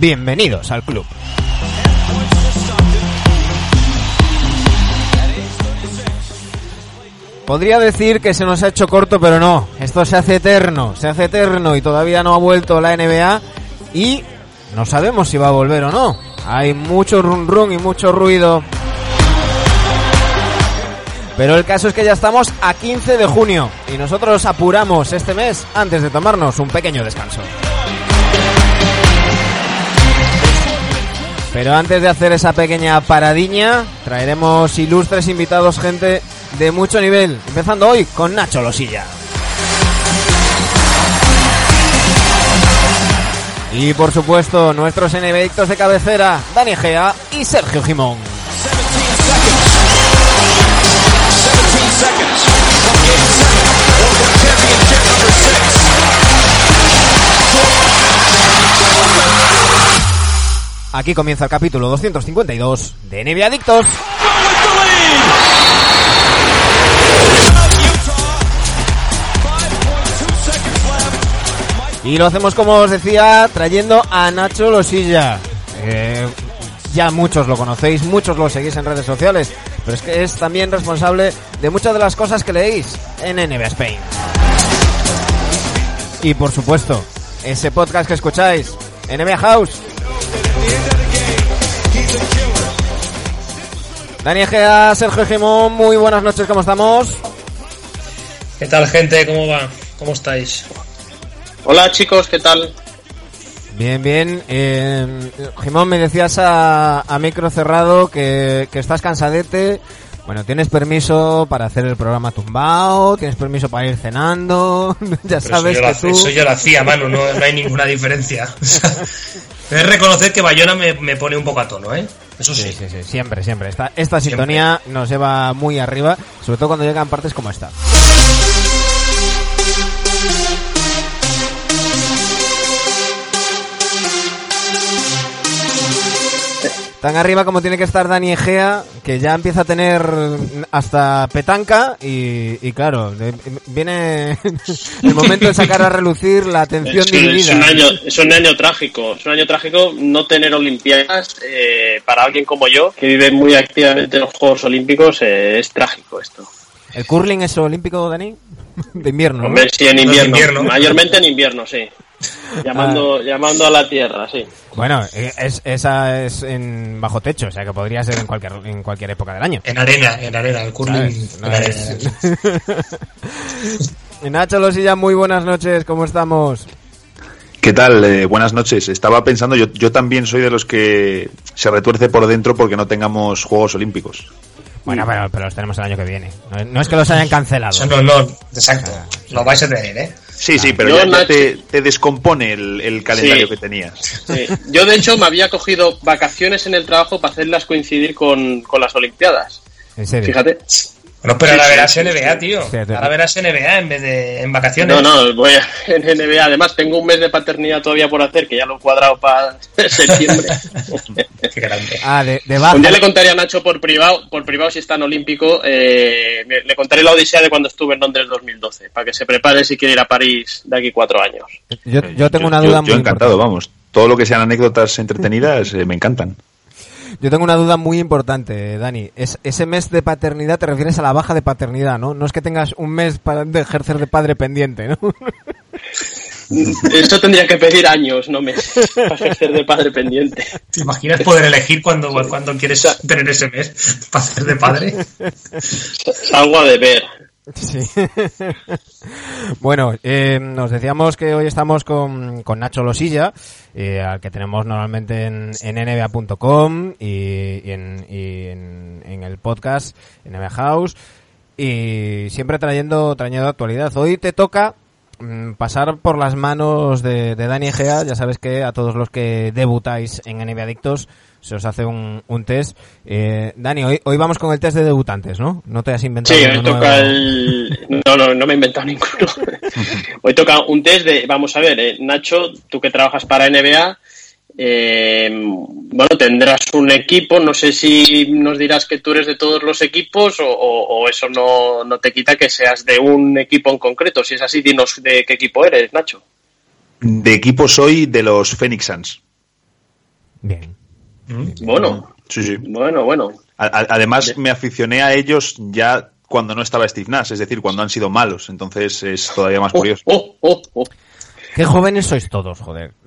Bienvenidos al club. Podría decir que se nos ha hecho corto, pero no. Esto se hace eterno, se hace eterno y todavía no ha vuelto la NBA y no sabemos si va a volver o no. Hay mucho run run y mucho ruido. Pero el caso es que ya estamos a 15 de junio y nosotros apuramos este mes antes de tomarnos un pequeño descanso. Pero antes de hacer esa pequeña paradiña, traeremos ilustres invitados, gente de mucho nivel. Empezando hoy con Nacho Losilla. Y por supuesto, nuestros enemigos de cabecera, Dani Gea y Sergio Jimón. Aquí comienza el capítulo 252 de NBA Adictos. Y lo hacemos como os decía, trayendo a Nacho Losilla. Eh, ya muchos lo conocéis, muchos lo seguís en redes sociales, pero es que es también responsable de muchas de las cosas que leéis en NBA Spain. Y por supuesto, ese podcast que escucháis, NBA House. Dani Egea, Sergio Gemón, muy buenas noches, ¿cómo estamos? ¿Qué tal, gente? ¿Cómo va? ¿Cómo estáis? Hola, chicos, ¿qué tal? Bien, bien. Eh, Jimón, me decías a, a micro cerrado que, que estás cansadete. Bueno, tienes permiso para hacer el programa tumbado, tienes permiso para ir cenando, ya Pero sabes eso, yo que lo, tú... eso yo lo hacía, mano, no, no hay ninguna diferencia. Es reconocer que Bayona me, me pone un poco a tono, ¿eh? Eso sí. Sí, sí, sí, siempre, siempre. Esta, esta sintonía nos lleva muy arriba, sobre todo cuando llegan partes como esta. Tan arriba como tiene que estar Dani Egea, que ya empieza a tener hasta petanca y, y claro, de- viene el momento de sacar a relucir la atención Es, que es dividida. un año, es un año trágico, es un año trágico no tener Olimpiadas eh, para alguien como yo, que vive muy activamente en los Juegos Olímpicos, eh, es trágico esto. ¿El curling es olímpico, Dani? De invierno, sí, en No invierno. mayormente en invierno, sí. Ah. Llamando, llamando a la tierra, sí. Bueno, eh, es, esa es en bajo techo, o sea que podría ser en cualquier, en cualquier época del año. En arena, en arena, el curling. No en arena. Nacho Losilla, muy buenas noches, ¿cómo estamos? ¿Qué tal? Eh, buenas noches. Estaba pensando, yo, yo también soy de los que se retuerce por dentro porque no tengamos Juegos Olímpicos. Bueno, pero, pero los tenemos el año que viene. No, no es que los hayan cancelado. Eso no, no, exacto. Lo vais a tener, ¿eh? Sí, sí, pero Yo, ya, ya Nacho- te, te descompone el, el calendario Sí. que tenías. Sí. Yo, de hecho, me había cogido vacaciones en el trabajo para hacerlas coincidir con, con las Olimpiadas. En serio. Fíjate. Bueno, pero Sí, ahora sí, verás sí, NBA, sí. tío. Ahora verás NBA en vez de en vacaciones. No, no, voy a, en NBA. Además, tengo un mes de paternidad todavía por hacer, que ya lo he cuadrado para septiembre. Qué grande. Ah, de, de baja. Un día le contaré a Nacho por privado, por privado si está en Olímpico, eh, le contaré la odisea de cuando estuve en Londres 2012, para que se prepare si quiere ir a París de aquí cuatro años. Yo, yo tengo una Yo- duda yo, muy encantado, importante. vamos. Todo lo que sean anécdotas entretenidas eh, me encantan. Yo tengo una duda muy importante, Dani. Es, ese mes de paternidad te refieres a la baja de paternidad, ¿no? No es que tengas un mes para de ejercer de padre pendiente, ¿no? Eso tendría que pedir años, no meses, para ejercer de padre pendiente. ¿Te imaginas poder elegir cuando, cuando quieres tener ese mes para hacer de padre? Salgo a deber. Sí. bueno, eh, nos decíamos que hoy estamos con, con Nacho Losilla, eh, al que tenemos normalmente en, en y, y en, y en, en el podcast NBA House y siempre trayendo, trayendo actualidad. Hoy te toca mm, pasar por las manos de, de Dani Egea. Ya sabes que a todos los que debutáis en NBA Adictos se os hace un, un test. Eh, Dani, hoy, hoy vamos con el test de debutantes, ¿no? No te has inventado Sí, hoy toca el... No, no, no me he inventado ninguno. Hoy toca un test de... Vamos a ver, eh, Nacho, tú que trabajas para NBA, eh, bueno, tendrás un equipo, no sé si nos dirás que tú eres de todos los equipos o, o- o eso no, no te quita que seas de un equipo en concreto. Si es así, dinos de qué equipo eres, Nacho. De equipo soy de los Phoenix Suns. Bien. ¿Mm? Bueno, Sí, sí. bueno, bueno. Además, me aficioné a ellos ya cuando no estaba Steve Nash, es decir, cuando han sido malos. Entonces es todavía más Oh, curioso. oh, oh, oh. Qué jóvenes sois todos, joder.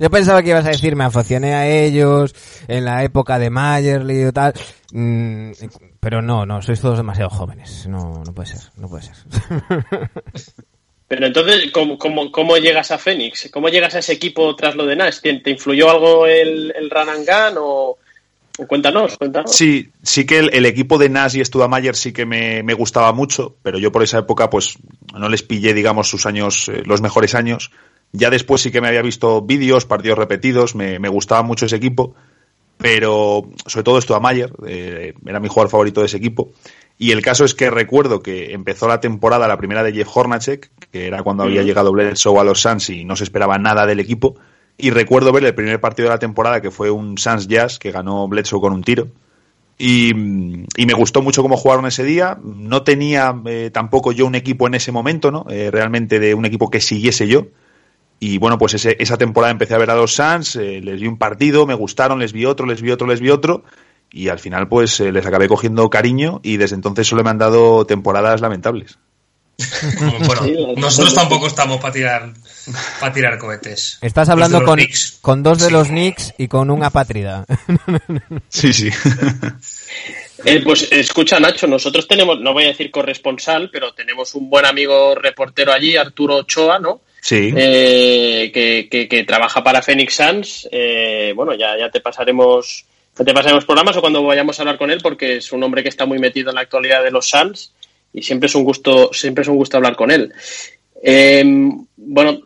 Yo pensaba que ibas a decir, me aficioné a ellos en la época de Mayerly y tal. Mm, pero no, no, sois todos demasiado jóvenes. No, no puede ser, no puede ser. Pero entonces, ¿cómo, cómo, cómo llegas a Fénix? ¿Cómo llegas a ese equipo tras lo de Nash? ¿Te, influyó algo el, el run and gun o, o cuéntanos, cuéntanos? Sí, sí que el, el equipo de Nash y Studamayer sí que me, me gustaba mucho, pero yo por esa época pues no les pillé, digamos, sus años, eh, los mejores años. Ya después sí que me había visto vídeos, partidos repetidos, me, me gustaba mucho ese equipo, pero sobre todo Studamayer, eh, era mi jugador favorito de ese equipo. Y el caso es que recuerdo que empezó la temporada, la primera de Jeff Hornacek, que era cuando había llegado Bledsoe a los Suns y no se esperaba nada del equipo. Y recuerdo ver el primer partido de la temporada, que fue un Suns Jazz, que ganó Bledsoe con un tiro. Y, y me gustó mucho cómo jugaron ese día. No tenía eh, tampoco yo un equipo en ese momento, ¿no? Eh, realmente de un equipo que siguiese yo. Y bueno, pues ese- esa temporada empecé a ver a los Suns, eh, les vi un partido, me gustaron, les vi otro, les vi otro, les vi otro. Y al final, pues eh, les acabé cogiendo cariño y desde entonces solo me han dado temporadas lamentables. Bueno, nosotros tampoco estamos para tirar para tirar cohetes. Estás hablando con, con dos de Sí. los Knicks y con un apátrida. Sí, sí. Eh, pues escucha, Nacho, nosotros tenemos, no voy a decir corresponsal, pero tenemos un buen amigo reportero allí, Arturo Ochoa, ¿no? Sí. Eh, que, que- que trabaja para Phoenix Suns. Eh, bueno, ya, ya te pasaremos ya te pasaremos programas o cuando vayamos a hablar con él, porque es un hombre que está muy metido en la actualidad de los Suns y siempre es un gusto, siempre es un gusto hablar con él. Eh, bueno,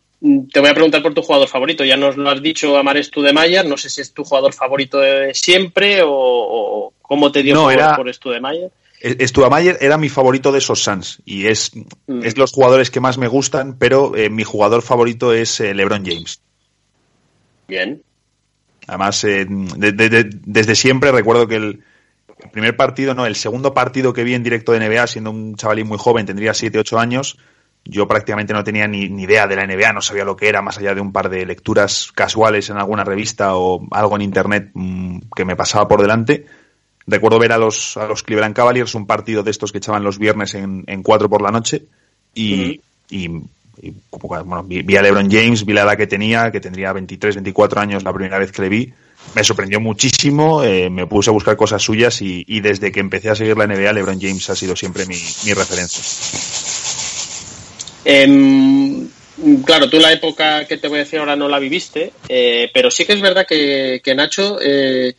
te voy a preguntar por tu jugador favorito. Ya nos lo has dicho, Amares tú de Mayer. No sé si es tu jugador favorito de siempre o, o cómo te dio No, por, era- por Studemayer. Stuamayer era mi favorito de esos Suns y es, Mm. es los jugadores que más me gustan, pero eh, mi jugador favorito es eh, LeBron James. Bien. Además, eh, de- de- de- desde siempre recuerdo que el, el primer partido, no, el segundo partido que vi en directo de NBA, siendo un chavalín muy joven, tendría 7, 8 años, yo prácticamente no tenía ni, ni idea de la NBA, no sabía lo que era, más allá de un par de lecturas casuales en alguna revista o algo en internet mm, que me pasaba por delante. Recuerdo ver a los, a los Cleveland Cavaliers, un partido de estos que echaban los viernes en, en 4 por la noche, y, y, y como, bueno, vi, vi a LeBron James, vi la edad que tenía, que tendría 23, 24 años la primera vez que le vi. Me sorprendió muchísimo, eh, me puse a buscar cosas suyas y, y desde que empecé a seguir la NBA, LeBron James ha sido siempre mi, mi referencia. Em, claro, tú la época que te voy a decir ahora no la viviste, eh, pero sí que es verdad que, que Nacho, eh,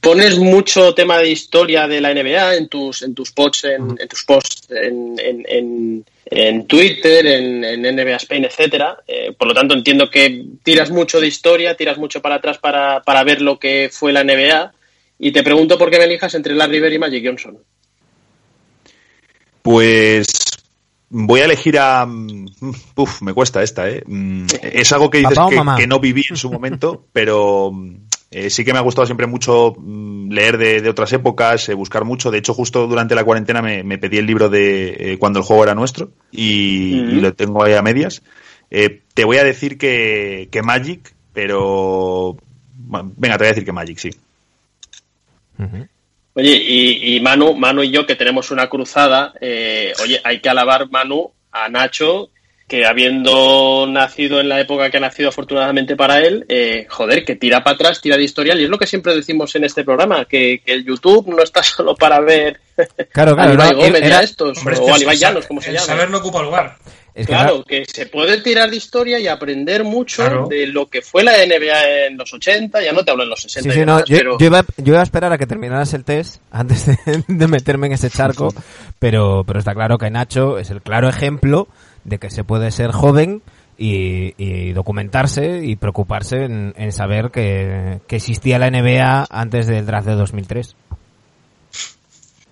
pones mucho tema de historia de la NBA en tus, en tus posts, en, en tus posts en, en, en, en Twitter, en, en NBA Spain, etcétera. Eh, por lo tanto, entiendo que tiras mucho de historia, tiras mucho para atrás para, para ver lo que fue la NBA. Y te pregunto por qué me elijas entre Larry Bird y Magic Johnson. Pues voy a elegir a... mm, Uf, me cuesta esta, ¿eh? Mm, Es algo que dices que no viví en su momento, pero mm, eh, sí que me ha gustado siempre mucho mm, leer de, de otras épocas, eh, buscar mucho. De hecho, justo durante la cuarentena me, me pedí el libro de eh, Cuando el juego era nuestro y, lo tengo ahí a medias. Eh, te voy a decir que, que Magic, pero... bueno, venga, te voy a decir que Magic, sí. Oye, y, y Manu, Manu y yo que tenemos una cruzada, eh, oye, hay que alabar Manu a Nacho, que habiendo nacido en la época que ha nacido afortunadamente para él, eh, joder, que tira para atrás, tira de historial, y es lo que siempre decimos en este programa, que, que el YouTube no está solo para ver Claro, a claro. Ibai no, Gómez y era- a estos, Hombre, o a Ibai Llanos, como se el llama. saber no ocupa lugar. es que Claro, que se puede tirar de historia y aprender mucho Claro. de lo que fue la NBA en los 80, ya no te hablo en los 60, Sí, y sí, no, demás, yo, pero yo iba, yo iba a esperar a que terminaras el test antes de, de meterme en ese charco, pero, pero está claro que Nacho es el claro ejemplo de que se puede ser joven y, documentarse y preocuparse en, saber que, existía la NBA antes del draft de 2003.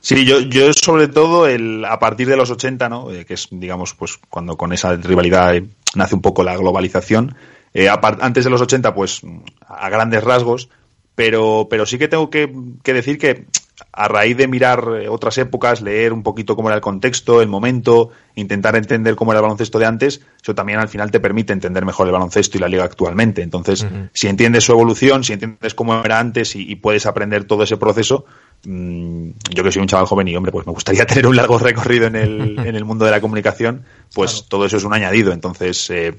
Sí, yo, yo sobre todo el, a partir de los 80, ¿no? Eh, que es, digamos, pues cuando con esa rivalidad eh, nace un poco la globalización. Eh, antes de los 80, pues a grandes rasgos, pero, pero sí que tengo que decir que a raíz de mirar eh, otras épocas, leer un poquito cómo era el contexto, el momento, intentar entender cómo era el baloncesto de antes, eso también al final te permite entender mejor el baloncesto y la liga actualmente. Entonces, si entiendes su evolución, si entiendes cómo era antes y, puedes aprender todo ese proceso, mm, yo que soy un chaval joven y, hombre, pues me gustaría tener un largo recorrido en el, en el mundo de la comunicación, pues todo eso es un añadido. Entonces, eh,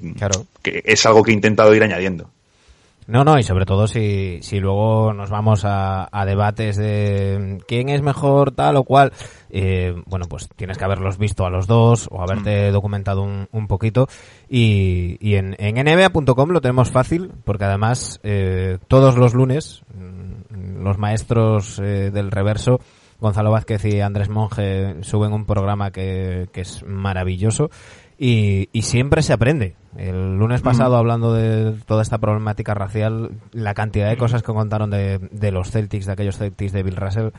que es algo que he intentado ir añadiendo. No, no, y sobre todo si, si luego nos vamos a, debates de quién es mejor tal o cual, eh, bueno, pues tienes que haberlos visto a los dos o haberte mm. documentado un, un poquito. Y, y en, en nba.com lo tenemos fácil porque además eh, todos los lunes mm, los maestros eh, del reverso Gonzalo Vázquez y Andrés Monge suben un programa que, que es maravilloso y, y siempre se aprende. El lunes pasado, hablando de toda esta problemática racial, la cantidad de cosas que contaron de, de los Celtics, de aquellos Celtics de Bill Russell,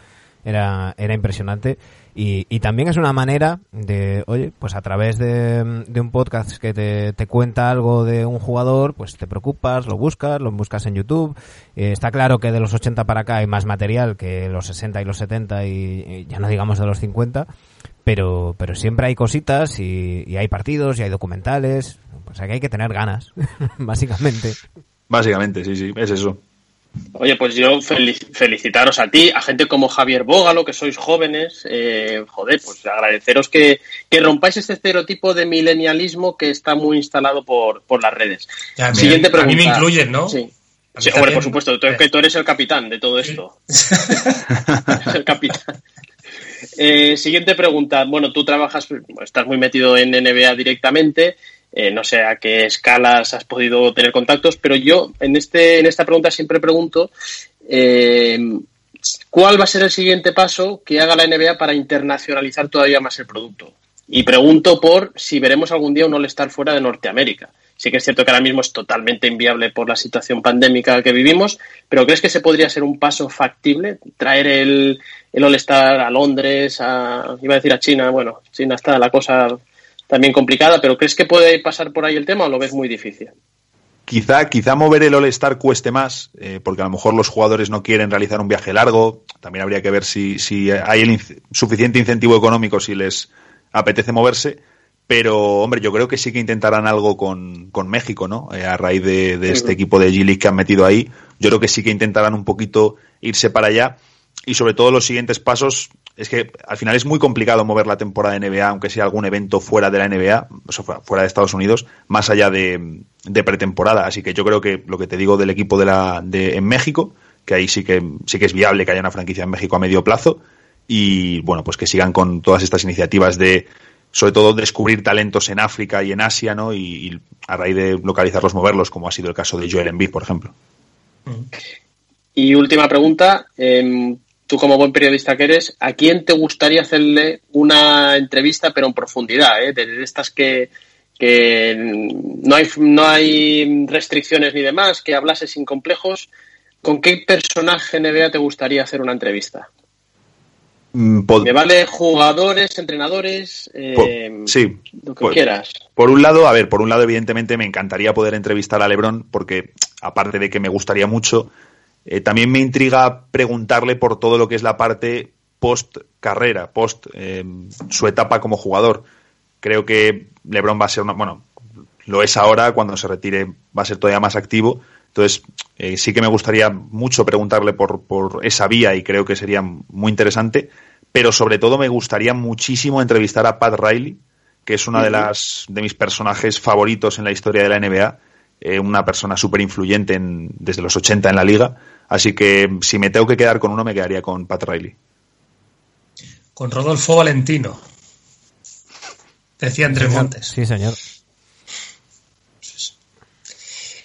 era, era impresionante. Y, y también es una manera de, oye, pues a través de, de un podcast que te, te, cuenta algo de un jugador, pues te preocupas, lo buscas, lo buscas en YouTube. Eh, está claro que de los 80 para acá hay más material que los 60 y los 70 y, y ya no digamos de los 50 pero, pero siempre hay cositas y, y, hay partidos y hay documentales. O sea que hay que tener ganas, básicamente. Básicamente, sí, sí, es eso. Oye, pues yo felicitaros a ti, a gente como Javier Bógalo, que sois jóvenes, eh, joder, pues agradeceros que, que, rompáis este estereotipo de milenialismo que está muy instalado por, por las redes. Siguiente pregunta. A mí me incluyen, ¿no? Sí. Sí, hombre, por supuesto, tú, que tú eres el capitán de todo esto. el capitán. Eh, siguiente pregunta. Bueno, tú trabajas, estás muy metido en NBA directamente. Eh, no sé a qué escalas has podido tener contactos, pero yo en, este, en esta pregunta siempre pregunto eh, cuál va a ser el siguiente paso que haga la NBA para internacionalizar todavía más el producto. Y pregunto por si veremos algún día un All-Star fuera de Norteamérica. Sí que es cierto que ahora mismo es totalmente inviable por la situación pandémica que vivimos, pero ¿crees que se podría ser un paso factible? Traer el, el All-Star a Londres, a, iba a decir a China, bueno, China está la cosa también complicada, pero ¿crees que puede pasar por ahí el tema o lo ves muy difícil? Quizá, quizá mover el All-Star cueste más, eh, porque a lo mejor los jugadores no quieren realizar un viaje largo. También habría que ver si, si hay el suficiente incentivo económico si les apetece moverse pero, hombre, yo creo que sí que intentarán algo con, con México, ¿no? Eh, a raíz de, de este equipo de G-League que han metido ahí. Yo creo que sí que intentarán un poquito irse para allá. Y sobre todo los siguientes pasos, es que al final es muy complicado mover la temporada de NBA, aunque sea algún evento fuera de la NBA, fuera de Estados Unidos, más allá de, de, pretemporada. Así que yo creo que lo que te digo del equipo de la, de, en México, que ahí sí que, sí que es viable que haya una franquicia en México a medio plazo. Y bueno, pues que sigan con todas estas iniciativas de sobre todo descubrir talentos en África y en Asia, ¿no? Y, a raíz de localizarlos, moverlos, como ha sido el caso de Joel Embiid, por ejemplo. Y última pregunta, em, tú como buen periodista que eres, ¿a quién te gustaría hacerle una entrevista, pero en profundidad, eh? de, estas que, que no hay, no hay restricciones ni demás, que hablase sin complejos? ¿Con qué personaje NBA te gustaría hacer una entrevista? Mm, Me vale jugadores, entrenadores, eh, sí, lo que quieras. Por un lado, a ver, por un lado, evidentemente me encantaría poder entrevistar a Lebron, porque aparte de que me gustaría mucho, eh, también me intriga preguntarle por todo lo que es la parte post carrera, post eh, su etapa como jugador. Creo que Lebron va a ser una, bueno, lo es ahora, cuando se retire va a ser todavía más activo. Entonces, sí que me gustaría mucho preguntarle por, por esa vía y creo que sería muy interesante pero sobre todo me gustaría muchísimo entrevistar a Pat Riley, que es una de las de mis personajes favoritos en la historia de la NBA, eh, una persona súper influyente desde los 80 en la liga, así que si me tengo que quedar con uno me quedaría con Pat Riley. Con Rodolfo Valentino. Decía entre Montes. Sí, señor.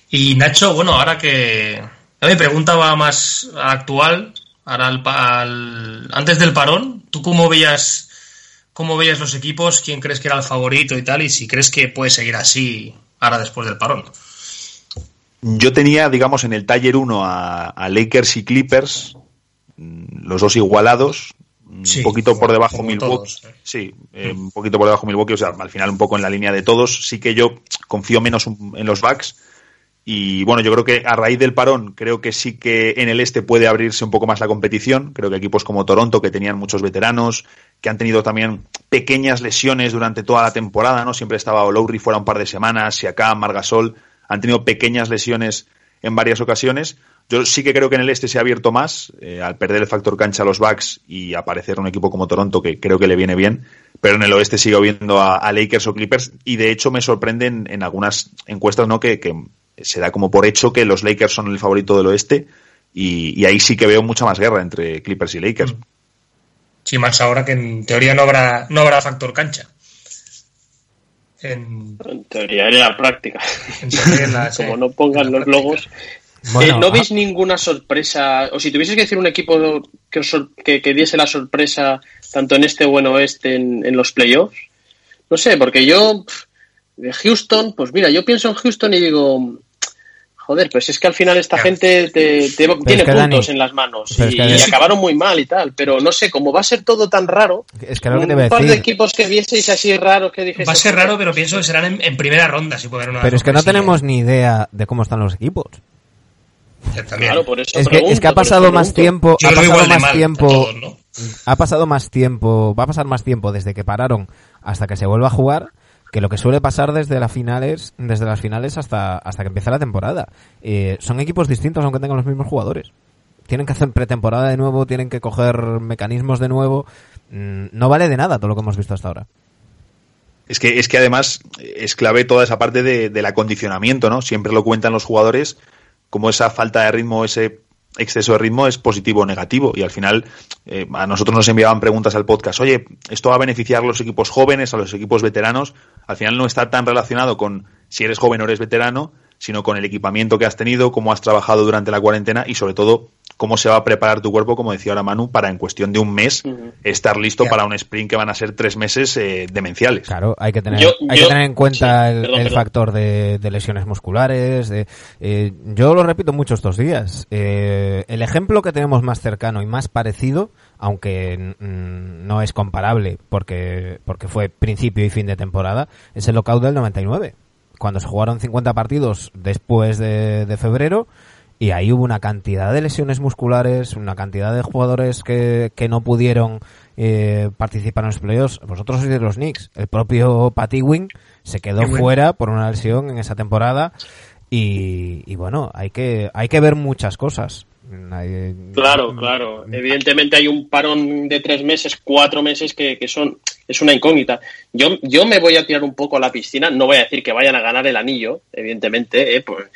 Y Nacho, bueno, ahora que... Me preguntaba más actual, antes del parón, ¿tú cómo veías, cómo veías los equipos? ¿Quién crees que era el favorito y tal? Y si crees que puede seguir así ahora después del parón. Yo tenía, digamos, en el taller 1 a, Lakers y Clippers, mm, los dos igualados, un poquito por debajo Milwaukee. ¿eh? Sí, eh, un poquito por debajo Milwaukee, o sea, al final un poco en la línea de todos. Sí que yo confío menos en los Bucks Y bueno, yo creo que a raíz del parón, creo que sí que en el este puede abrirse un poco más la competición. Creo que equipos como Toronto, que tenían muchos veteranos, que han tenido también pequeñas lesiones durante toda la temporada, ¿no? Siempre estaba Lowry fuera un par de semanas, acá Margasol, han tenido pequeñas lesiones en varias ocasiones. Yo sí que creo que en el este se ha abierto más, eh, al perder el factor cancha a los Bucks y aparecer un equipo como Toronto, que creo que le viene bien, pero en el oeste sigo viendo a, Lakers o Clippers y de hecho me sorprenden en algunas encuestas ¿no? que se da como por hecho que los Lakers son el favorito del oeste y, ahí sí que veo mucha más guerra entre Clippers y Lakers. Sí, más ahora que en teoría no habrá, no habrá factor cancha. En, teoría en la práctica. como no pongan los logos. Eh, ¿No veis ninguna sorpresa? O si tuvieses que decir un equipo que, que, diese la sorpresa tanto en este o en oeste en, en los playoffs, no sé, porque yo de Houston, pues mira, yo pienso en Houston y digo, joder, pues es que al final esta gente te, tiene puntos en las manos y, acabaron muy mal y tal, pero no sé, cómo va a ser todo tan raro, es que un par de equipos que vieseis así raros que dijese... Va a ser raro, pero pienso que serán en, primera ronda, si puede haber una Pero es que no tenemos ni idea de cómo están los equipos. Claro, por eso es, que, es que ha pasado más tiempo, ha pasado más tiempo, ha pasado más tiempo, va a pasar más tiempo desde que pararon hasta que se vuelva a jugar que lo que suele pasar desde las finales, desde las finales hasta, hasta que empieza la temporada. Eh, son equipos distintos aunque tengan los mismos jugadores. Tienen que hacer pretemporada de nuevo, tienen que coger mecanismos de nuevo. Mm, no vale de nada todo lo que hemos visto hasta ahora. Es que, es que además es clave toda esa parte de, del acondicionamiento, ¿no? Siempre lo cuentan los jugadores, como esa falta de ritmo, ese exceso de ritmo es positivo o negativo. Y al final, eh, a nosotros nos enviaban preguntas al podcast, oye, ¿esto va a beneficiar a los equipos jóvenes, a los equipos veteranos? Al final no está tan relacionado con si eres joven o eres veterano, sino con el equipamiento que has tenido, cómo has trabajado durante la cuarentena y sobre todo cómo se va a preparar tu cuerpo, como decía ahora Manu, para en cuestión de un mes estar listo para un sprint que van a ser tres meses eh, demenciales. Claro, hay que tener, hay que tener en cuenta el, factor de, lesiones musculares. De, eh, yo lo repito mucho estos días. Eh, el ejemplo que tenemos más cercano y más parecido, aunque no es comparable porque, porque fue principio y fin de temporada, es el lockout del 99 cuando se jugaron 50 partidos después de, febrero y ahí hubo una cantidad de lesiones musculares, una cantidad de jugadores que, que no pudieron eh, participar en los playoffs. Vosotros sois de los Knicks. El propio Patty Wing se quedó fuera por una lesión en esa temporada y, y, bueno, hay que, hay que ver muchas cosas. Claro, claro. Evidentemente hay un parón de tres meses, cuatro meses que, que son es una incógnita. Yo, yo me voy a tirar un poco a la piscina, no voy a decir que vayan a ganar el anillo, evidentemente, ¿eh? pues,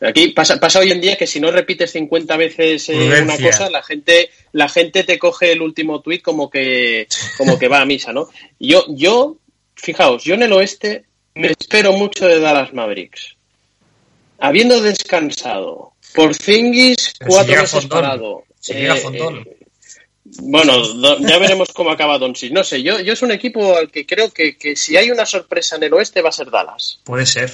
aquí pasa, pasa hoy en día que si no repites 50 veces eh, una cosa, la gente, la gente te coge el último tuit como que, como que va a misa, ¿no? Yo, yo, fijaos, yo en el oeste me espero mucho de Dallas Mavericks. Habiendo descansado, por Zingis, cuatro meses parado. Eh, eh, bueno, ya veremos cómo acaba Doncic. No sé, yo, yo es un equipo al que creo que, si hay una sorpresa en el oeste va a ser Dallas. Puede ser.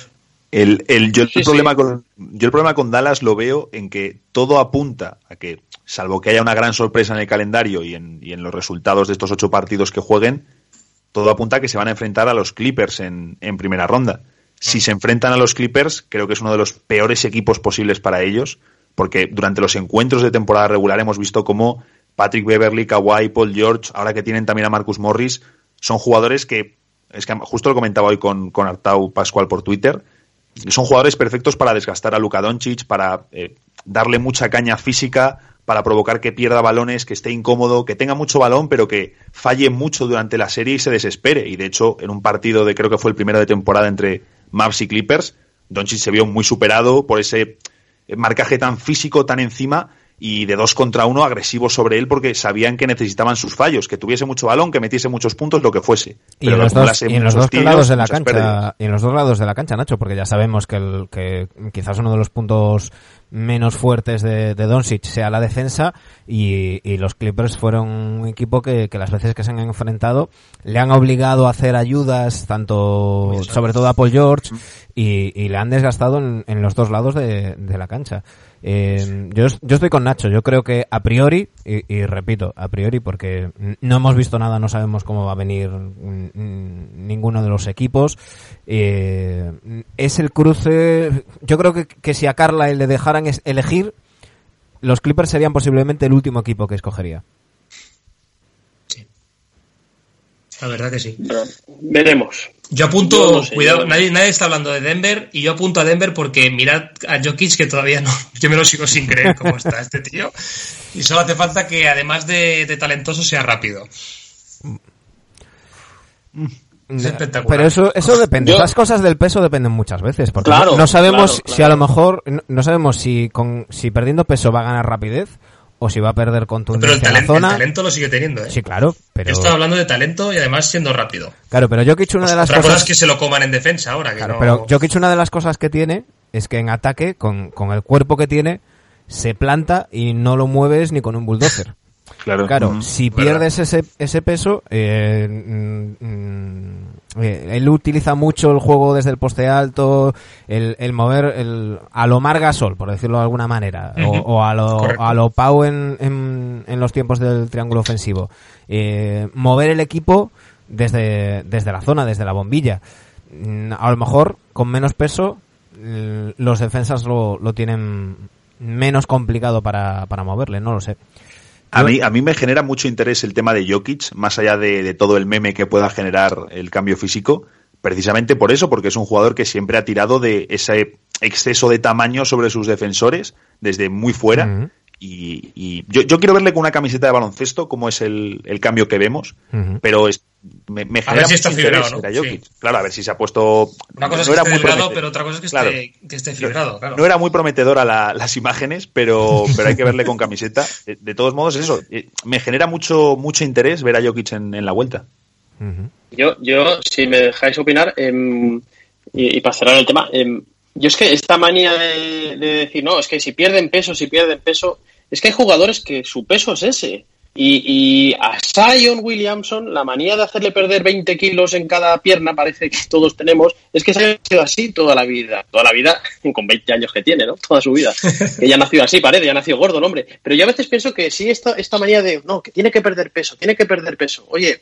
El, el, yo, el problema Con, yo el problema con Dallas lo veo en que todo apunta a que, salvo que haya una gran sorpresa en el calendario y en, y en los resultados de estos ocho partidos que jueguen, todo apunta a que se van a enfrentar a los Clippers en, en primera ronda. Si se enfrentan a los Clippers, creo que es uno de los peores equipos posibles para ellos, porque durante los encuentros de temporada regular hemos visto cómo Patrick Beverly, Kawhi, Paul George, ahora que tienen también a Marcus Morris, son jugadores que, es que justo lo comentaba hoy con, con Artau Pascual por Twitter, son jugadores perfectos para desgastar a Luka Doncic, para eh, darle mucha caña física, para provocar que pierda balones, que esté incómodo, que tenga mucho balón, pero que falle mucho durante la serie y se desespere. Y de hecho, en un partido de creo que fue el primero de temporada entre Mavs y Clippers, Doncic se vio muy superado por ese marcaje tan físico, tan encima, y de dos contra uno agresivos sobre él porque sabían que necesitaban sus fallos, que tuviese mucho balón, que metiese muchos puntos, lo que fuese. Y en los, dos, lados de la cancha, y en los dos lados de la cancha, Nacho, porque ya sabemos que, el, que quizás uno de los puntos menos fuertes de, de Doncic sea la defensa y, y los Clippers fueron un equipo que, que las veces que se han enfrentado le han obligado a hacer ayudas tanto sobre todo a Paul George y, y le han desgastado en, en los dos lados de, de la cancha. Eh, yo, yo estoy con Nacho, yo creo que a priori, y, y repito, a priori porque no hemos visto nada, no sabemos cómo va a venir ninguno de los equipos, eh, es el cruce, yo creo que, que si a Carla le dejaran es- elegir, los Clippers serían posiblemente el último equipo que escogería. La verdad que sí. Veremos. Yo apunto, Yo no sé, cuidado, yo- nadie, nadie está hablando de Denver y yo apunto a Denver porque mirad a Jokic que todavía no, yo me lo sigo sin creer cómo está este tío y solo hace falta que además de, de talentoso sea rápido. Es espectacular. Pero eso, eso depende. Yo- Esas cosas del peso dependen muchas veces. Porque Claro, no, sabemos claro, si a lo mejor, no, no sabemos si con, si perdiendo peso va a ganar rapidez o si va a perder Pero el contundencia en la talento, el zona. talento lo sigue teniendo, ¿eh? Sí, claro, pero, Yo estoy hablando de talento y además siendo rápido. claro, pero Jokic una de las Otra cosa cosas, es que se lo coman en defensa ahora. Que claro, no- pero Jokic una de las cosas que tiene es que en ataque, con, con el cuerpo que tiene, se planta y no lo mueves ni con un bulldozer. Claro. Claro, si Verdad. pierdes ese, ese peso, eh, mm, mm, eh, él utiliza mucho el juego desde el poste alto, el, el mover el, a lo Margasol, por decirlo de alguna manera, o- a lo, Correcto. a lo Pau en, en, en los tiempos del triángulo ofensivo. Eh, mover el equipo desde, desde la zona, desde la bombilla. Mm, A lo mejor, con menos peso, los defensas lo, lo tienen menos complicado para, para moverle, no lo sé. A mí, a mí me genera mucho interés el tema de Jokic, más allá de, de todo el meme que pueda generar el cambio físico, precisamente por eso, porque es un jugador que siempre ha tirado de ese exceso de tamaño sobre sus defensores desde muy fuera. Y, y yo, yo quiero verle con una camiseta de baloncesto, como es el, el cambio que vemos, pero es, me, me A genera ver si está mucho interés fibrado. Sí. Claro, a ver si se ha puesto. Una cosa es no que era esté muy delgado, pero otra cosa es que, Claro. esté, que esté fibrado, claro. No era muy prometedora la- las imágenes, pero, pero hay que verle con camiseta. De, de todos modos, eso. eh, Me genera mucho, mucho interés ver a Jokic en, en la vuelta. Yo, yo, si me dejáis opinar, em, y, y para cerrar el tema, em, yo es que esta manía de, de decir, no, es que si pierden peso, si pierden peso, es que hay jugadores que su peso es ese. Y, y a Zion Williamson, la manía de hacerle perder 20 kilos en cada pierna, parece que todos tenemos, es que Zion ha sido así toda la vida. Toda la vida, con 20 años que tiene, ¿no? Toda su vida. Que ya ha nacido así, parece, ya ha nacido gordo el hombre. Pero yo a veces pienso que sí, esta, esta manía de, no, que tiene que perder peso, tiene que perder peso. Oye,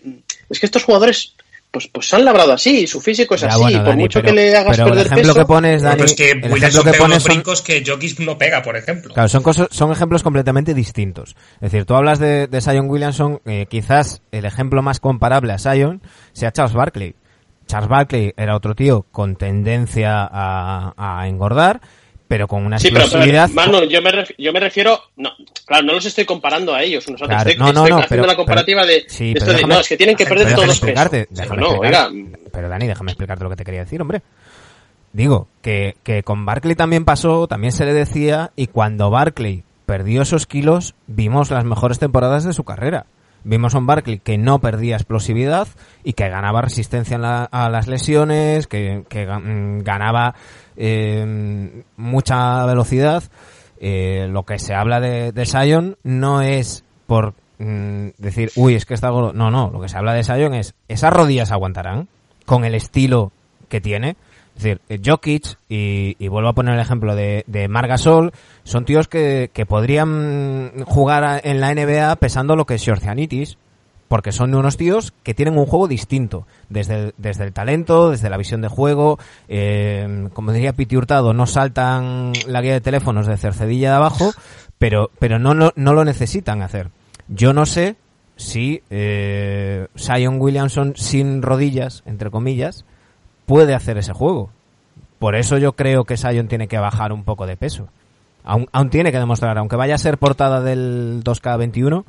es que estos jugadores, pues, pues se han labrado así, su físico es Ya, así, bueno, por Dani, mucho pero- que le hagas pero el perder ejemplo peso. que pones, No, Dani, pero es que el ejemplo Williamson que pega unos pones son, brincos que Jokic no pega, por ejemplo. claro, son, cosas, son ejemplos completamente distintos. Es decir, tú hablas de, de Zion Williamson, eh, quizás el ejemplo más comparable a Zion sea Charles Barkley. Charles Barkley era otro tío con tendencia a, a engordar, pero con una Sí, pero, explosividad. pero, Manu, yo me, ref- yo me refiero, no, claro, no los estoy comparando a ellos, nosotros Claro, estoy, no, no, estoy no, haciendo la comparativa de, sí, de esto de, déjame- no, es que tienen que perder todos peso. explicarte, Digo, déjame no, oiga, Pero Dani, déjame explicarte lo que te quería decir, hombre. Digo, que, que con Barkley también pasó, también se le decía, y cuando Barkley perdió esos kilos, vimos las mejores temporadas de su carrera. Vimos a un Barkley que no perdía explosividad y que ganaba resistencia en la- a las lesiones, que, mm, ganaba eh, mucha velocidad. Eh, lo que se habla de, de Sion no es por mm, decir, uy, es que está gordo. No, no, lo que se habla de Sion es, esas rodillas aguantarán con el estilo que tiene. Es decir, eh, Jokic, y, vuelvo a poner el ejemplo de, Margasol, son tíos que, que podrían jugar en la NBA pesando lo que es Shorcianitis, porque son unos tíos que tienen un juego distinto, desde el, desde el talento, desde la visión de juego, eh, como diría Piti Hurtado, no saltan la guía de teléfonos de Cercedilla de abajo, pero, pero no, lo- no lo necesitan hacer. Yo no sé si eh, Zion Williamson sin rodillas, entre comillas, puede hacer ese juego. Por eso yo creo que Sion tiene que bajar un poco de peso. Aún, aún tiene que demostrar, aunque vaya a ser portada del 2K21,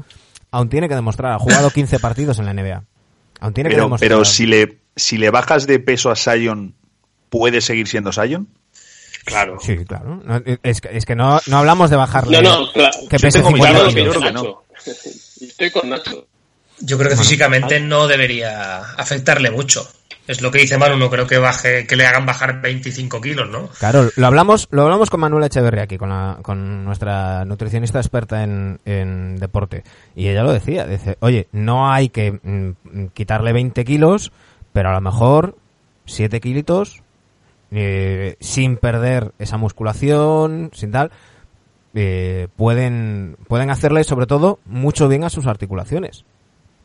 aún tiene que demostrar. Ha jugado 15 partidos en la NBA. Aún tiene que Pero, demostrar. pero si le si le bajas de peso a Sion, ¿puede seguir siendo Sion? claro. Sí, claro. No, es, que, es que no, no hablamos de bajarle. No, no, claro. Que Yo pese tengo mi 50 Claro dudas, lo que yo creo que. Estoy con Nacho. Yo creo que físicamente no debería afectarle mucho. Es lo que dice Manu, no creo que baje, que le hagan bajar 25 kilos, ¿no? Claro, lo hablamos, lo hablamos con Manuela Echeverría aquí, con, la, con nuestra nutricionista experta en, en deporte. Y ella lo decía, dice, oye, no hay que mm, quitarle 20 kilos, pero a lo mejor 7 kilitos, eh, sin perder esa musculación, sin tal, eh, pueden, pueden hacerle sobre todo mucho bien a sus articulaciones.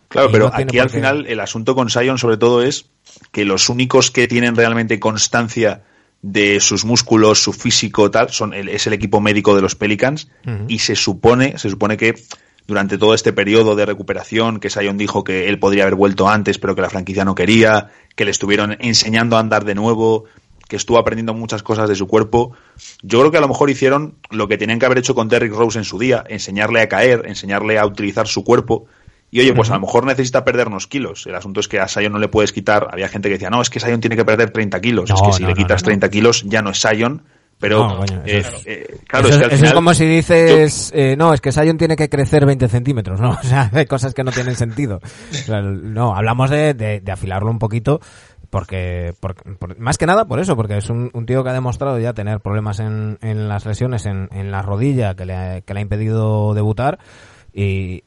Claro, pero aquí al final el asunto con Sion sobre todo es que los únicos que tienen realmente constancia de sus músculos, su físico, tal, son el, es el equipo médico de los Pelicans y se supone, se supone que durante todo este periodo de recuperación, que Sion dijo que él podría haber vuelto antes, pero que la franquicia no quería, que le estuvieron enseñando a andar de nuevo, que estuvo aprendiendo muchas cosas de su cuerpo. Yo creo que a lo mejor hicieron lo que tenían que haber hecho con Derrick Rose en su día, enseñarle a caer, enseñarle a utilizar su cuerpo y oye, pues a lo mejor necesita perder unos kilos. El asunto es que a Sion no le puedes quitar. Había gente que decía, no, es que Sion tiene que perder 30 kilos. es que si le quitas 30 kilos ya no es Sion. Pero, eh, eh, claro, es, que al final, es como si dices, eh, no, es que Sion tiene que crecer 20 centímetros, ¿no? O sea, hay cosas que no tienen sentido. no, hablamos de, de, afilarlo un poquito porque, más que nada por eso, porque es un, tío que ha demostrado ya tener problemas en, en las lesiones en, en la rodilla que le, que le ha impedido debutar y,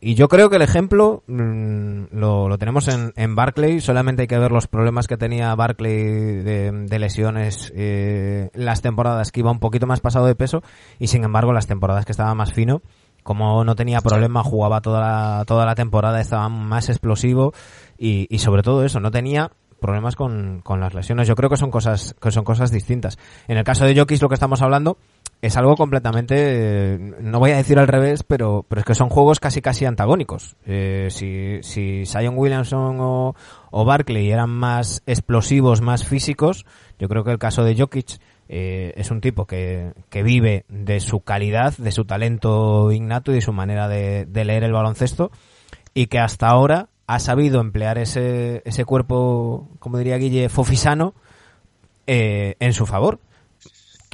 y, yo creo que el ejemplo mm, lo, lo, tenemos en, en Barclay. Solamente hay que ver los problemas que tenía Barclay de, lesiones eh, las temporadas que iba un poquito más pasado de peso y sin embargo las temporadas que estaba más fino como no tenía problema, jugaba toda la, toda la temporada, estaba más explosivo y, y sobre todo eso, no tenía problemas con, con, las lesiones. Yo creo que son cosas, que son cosas distintas. En el caso de Jokic, lo que estamos hablando es algo completamente, no voy a decir al revés, pero, pero es que son juegos casi casi antagónicos. Eh, si, si Zion Williamson o, o Barkley eran más explosivos, más físicos, yo creo que el caso de Jokic eh, es un tipo que, que vive de su calidad, de su talento innato y de su manera de, leer el baloncesto y que hasta ahora ha sabido emplear ese, ese cuerpo, como diría Guille, fofisano eh, en su favor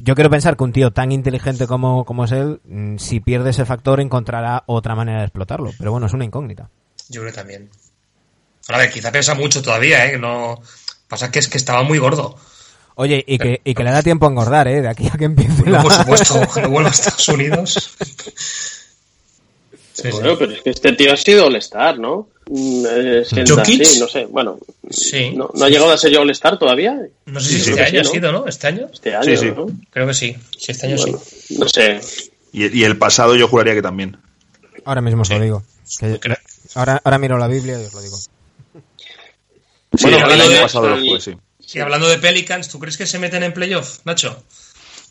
yo quiero pensar que un tío tan inteligente como, como es él, mm, si pierde ese factor, encontrará otra manera de explotarlo. Pero bueno, es una incógnita. Yo creo también. a ver, quizá pesa mucho todavía, ¿eh? No... Pasa que es que estaba muy gordo. Oye, y que, y que le da tiempo a engordar, ¿eh? De aquí a que empiece bueno, Por supuesto, que vuelva a Estados Unidos. Bueno, pero es que este tío ha sido All-Star, ¿no? Mm, sí, no sé, bueno. Sí. ¿No, ha llegado a ser yo All-Star todavía? No sé si este año ha sido, ¿no? ¿Este año? Este año, sí, ¿no? Creo que sí. Sí, este año sí. No sé. Y, y, el pasado yo juraría que también. Ahora mismo os lo digo. ahora, ahora miro la Biblia y os lo digo. Sí, bueno, el año pasado lo fue, sí. Sí, hablando de Pelicans, ¿tú crees que se meten en playoff, Nacho?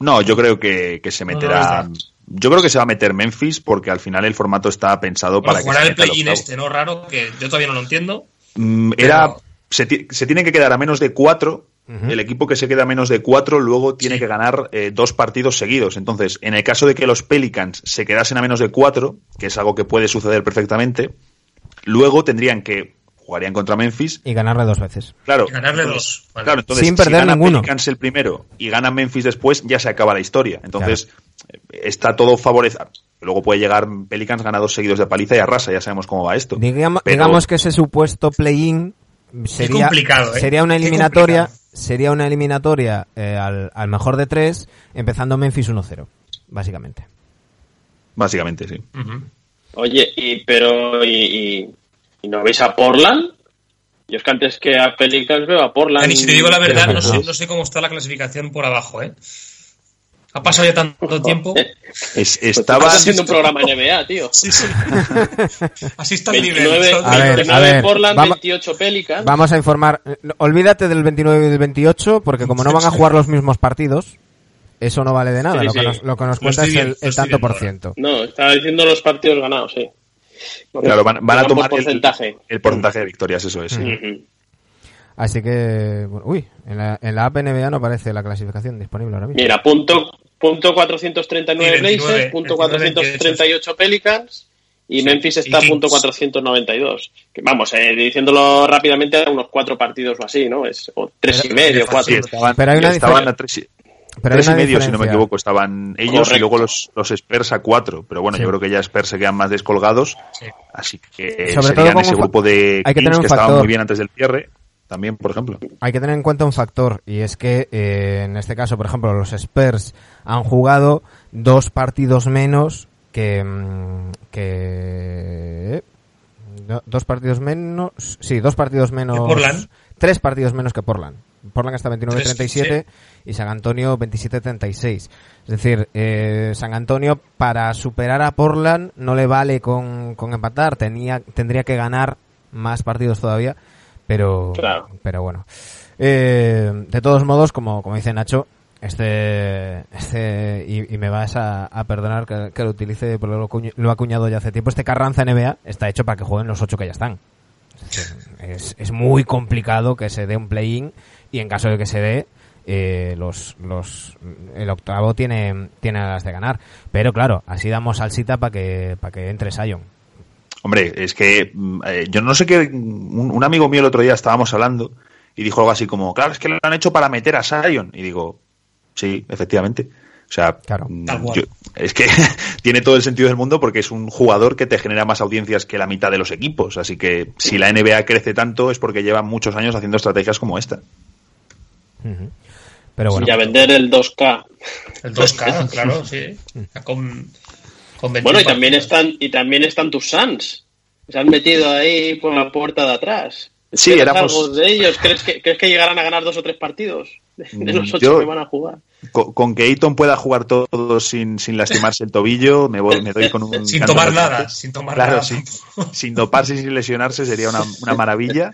No, yo creo que, que se meterá. Yo creo que se va a meter Memphis porque al final el formato está pensado para que. el play-in este, ¿no? Raro, que yo todavía no lo entiendo. Mm, era. Se, tiene que quedar a menos de cuatro. El equipo que se queda a menos de cuatro luego tiene que ganar eh, dos partidos seguidos. Entonces, en el caso de que los Pelicans se quedasen a menos de cuatro, que es algo que puede suceder perfectamente, luego tendrían que jugarían contra Memphis. Y ganarle dos veces. Claro. ganarle dos. Claro, entonces, Sin perder si gana ninguno. Pelicans el primero y gana Memphis después, ya se acaba la historia. Entonces, está todo favorecido. Luego puede llegar Pelicans ganados seguidos de paliza y arrasa, ya sabemos cómo va esto. Digamos, digamos que ese supuesto play-in sería, ¿eh? sería una eliminatoria, sería una eliminatoria eh, al, al, mejor de tres, empezando Memphis 1-0, básicamente. Básicamente, sí. Uh -huh. Oye, y, pero, y, y, no veis a Portland? Yo es que antes que a Pelicans veo a Portland. Y si te digo la verdad, no sé, no sé cómo está la clasificación por abajo, ¿eh? Ha pasado ya tanto tiempo. Es, estaba Estás haciendo un programa NBA, tío. Sí, sí. Así está el 29, nivel. A ver, 29 a ver, Portland, vamos- 28 Pelicans. Vamos a informar. Olvídate del 29 y del 28, porque como no van a jugar los mismos partidos, eso no vale de nada. Sí, lo, que sí. nos, lo que nos cuenta es el, el tanto por ciento. No, estaba diciendo los partidos ganados, sí. Porque Claro, van, van a tomar el, porcentaje. el porcentaje de victorias, eso es. sí. Ujú. Así que, bueno, uy, en la, en la app NBA no aparece la clasificación disponible ahora mismo. Mira, punto, punto 439 Y 29, Blazers, punto 29, 438 Pelicans y Memphis está Y a punto Kings. 492. Que vamos, eh, diciéndolo rápidamente, unos cuatro partidos o así, ¿no? Es, o tres y medio, Sí, cuatro. Sí, estaban, Pero hay una estaban diferencia. a tres, y- Pero tres y medio, si no me equivoco, estaban ellos y luego los, los Spurs a cuatro. Pero bueno, Sí. yo creo que ya Spurs se quedan más descolgados. Sí. Así que Sobre todo serían con ese grupo de hay que tener un que estaban muy bien antes del cierre. también, por ejemplo. Hay que tener en cuenta un factor, y es que eh, en este caso, por ejemplo, los Spurs han jugado dos partidos menos que... mm, que dos partidos menos... Sí, dos partidos menos... ¿Que Portland? Tres partidos menos que Portland. Portland está 29-37 Tres, y San Antonio 27-36. Es decir, eh, San Antonio para superar a Portland no le vale con, con empatar, tenía, tendría que ganar más partidos todavía, pero, Claro. pero bueno. Eh, de todos modos, como, como dice Nacho, este, este y, y me vas a, a perdonar que, que lo utilice, porque lo, lo ha acuñado ya hace tiempo, este Carranza NBA está hecho para que jueguen los ocho que ya están. Es, es muy complicado que se dé un play-in y en caso de que se dé, eh, los, los, el octavo tiene, tiene las de ganar. Pero claro, así damos salsita para que, para que entre Sion. Hombre, es que mm, eh, yo no sé qué. Un, un amigo mío el otro día estábamos hablando y dijo algo así como: Claro, es que lo han hecho para meter a Sion. Y digo: Sí, efectivamente. O sea, Claro. mm, yo- es que tiene todo el sentido del mundo porque es un jugador que te genera más audiencias que la mitad de los equipos. Así que si la NBA crece tanto es porque lleva muchos años haciendo estrategias como esta. Ujú. Pero bueno, Y a vender el 2K. El 2K, claro, sí. Con, con 21 Bueno, y también partidos. están, y también están tus Suns. Se han metido ahí por la puerta de atrás. Sí, ¿Esperas éramos- de ellos? ¿Crees que, ¿Crees que llegarán a ganar dos o tres partidos? De, de los Mm, ocho yo- que van a jugar. Con, con que Ayton pueda jugar todos sin, sin lastimarse el tobillo, me, voy, me doy con un. Sin tomar nada, sin tomar Claro, nada. sí. sin doparse y sin lesionarse sería una, una maravilla.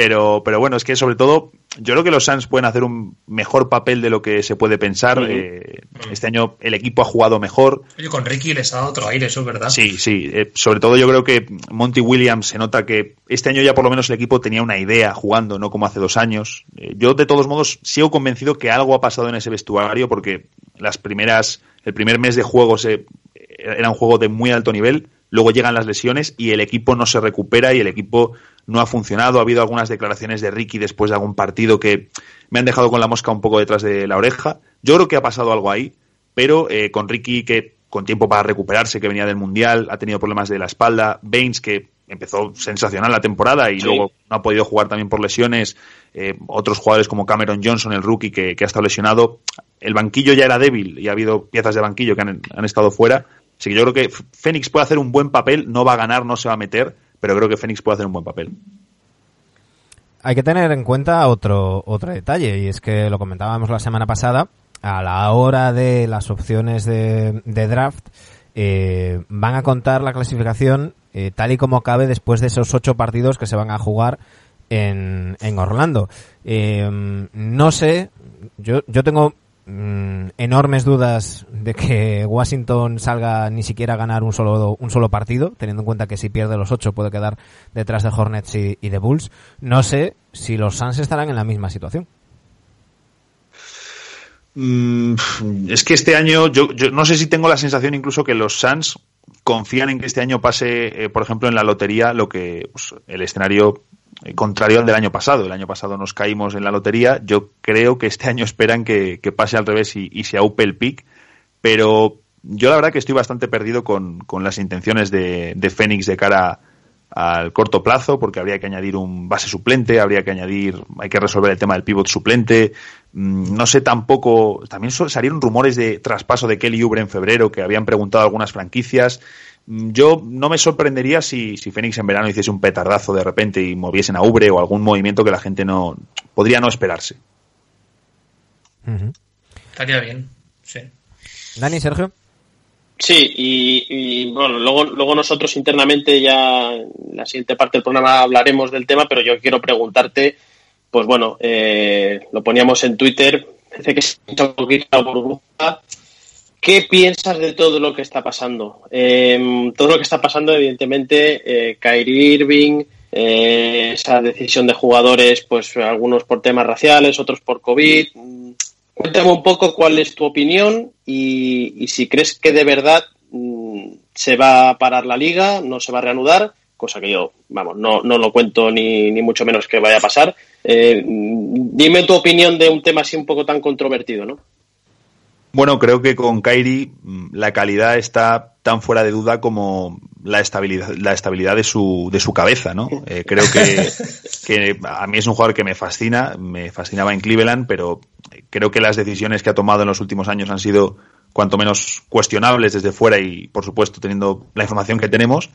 Pero, pero bueno, es que sobre todo, yo creo que los Suns pueden hacer un mejor papel de lo que se puede pensar. Eh, este año el equipo ha jugado mejor. Oye, con Ricky les ha dado otro aire, eso es verdad. Sí, sí. eh, sobre todo yo creo que Monty Williams se nota que este año ya por lo menos el equipo tenía una idea jugando, no como hace dos años. Eh, yo de todos modos sigo convencido que algo ha pasado en ese vestuario porque las primeras, el primer mes de juego se, era un juego de muy alto nivel. Luego llegan las lesiones y el equipo no se recupera y el equipo no ha funcionado. Ha habido algunas declaraciones de Ricky después de algún partido que me han dejado con la mosca un poco detrás de la oreja. Yo creo que ha pasado algo ahí, pero eh, con Ricky que con tiempo para recuperarse, que venía del Mundial, ha tenido problemas de la espalda, Baines que empezó sensacional la temporada y Sí. luego no ha podido jugar también por lesiones, eh, otros jugadores como Cameron Johnson, el rookie que, que ha estado lesionado, el banquillo ya era débil y ha habido piezas de banquillo que han, han estado fuera, así que yo creo que F- Phoenix puede hacer un buen papel, no va a ganar, no se va a meter, pero creo que Phoenix puede hacer un buen papel. hay que tener en cuenta otro, otro detalle, y es que lo comentábamos la semana pasada, a la hora de las opciones de, de draft, eh, van a contar la clasificación eh, tal y como cabe después de esos ocho partidos que se van a jugar en, en Orlando. Eh, no sé, yo, yo tengo mm, enormes dudas de que Washington salga ni siquiera a ganar un solo, un solo partido, teniendo en cuenta que si pierde los ocho puede quedar detrás de Hornets y, de Bulls. No sé si los Suns estarán en la misma situación. Mm, es que este año, yo, no sé si tengo la sensación incluso que los Suns confían en que este año pase, eh, por ejemplo, en la lotería lo que pues, el escenario contrario al del año pasado. El año pasado nos caímos en la lotería. Yo creo que este año esperan que, pase al revés y, se aupe el pick. Pero yo la verdad que estoy bastante perdido con, las intenciones de, Phoenix de cara al corto plazo, porque habría que añadir un base suplente, habría que añadir, hay que resolver el tema del pivot suplente. Mm, No sé tampoco, también salieron rumores de traspaso de Kelly Oubre en febrero que habían preguntado algunas franquicias. Mm, Yo no me sorprendería si, si Phoenix en verano hiciese un petardazo de repente y moviesen a Ubre o algún movimiento que la gente no podría no esperarse. Estaría bien, sí. Dani, Sergio. Sí, y, y, bueno, luego, luego nosotros internamente ya en la siguiente parte del programa hablaremos del tema, pero yo quiero preguntarte, pues bueno, eh, lo poníamos en Twitter, parece que se un poquito la burbuja. ¿Qué piensas de todo lo que está pasando? Eh, todo lo que está pasando, evidentemente, eh, Kyrie Irving, eh, esa decisión de jugadores, pues algunos por temas raciales, otros por COVID. Cuéntame un poco cuál es tu opinión y, y si crees que de verdad mm, se va a parar la liga, no se va a reanudar, cosa que yo, vamos, no, no lo cuento ni, ni mucho menos que vaya a pasar. Eh, dime tu opinión de un tema así un poco tan controvertido, ¿no? Bueno, creo que con Kairi mm, la calidad está tan fuera de duda como la estabilidad, la estabilidad de su, de su cabeza, ¿no? Eh, creo que, que a mí es un jugador que me fascina, me fascinaba en Cleveland, pero creo que las decisiones que ha tomado en los últimos años han sido cuanto menos cuestionables desde fuera y, por supuesto, teniendo la información que tenemos.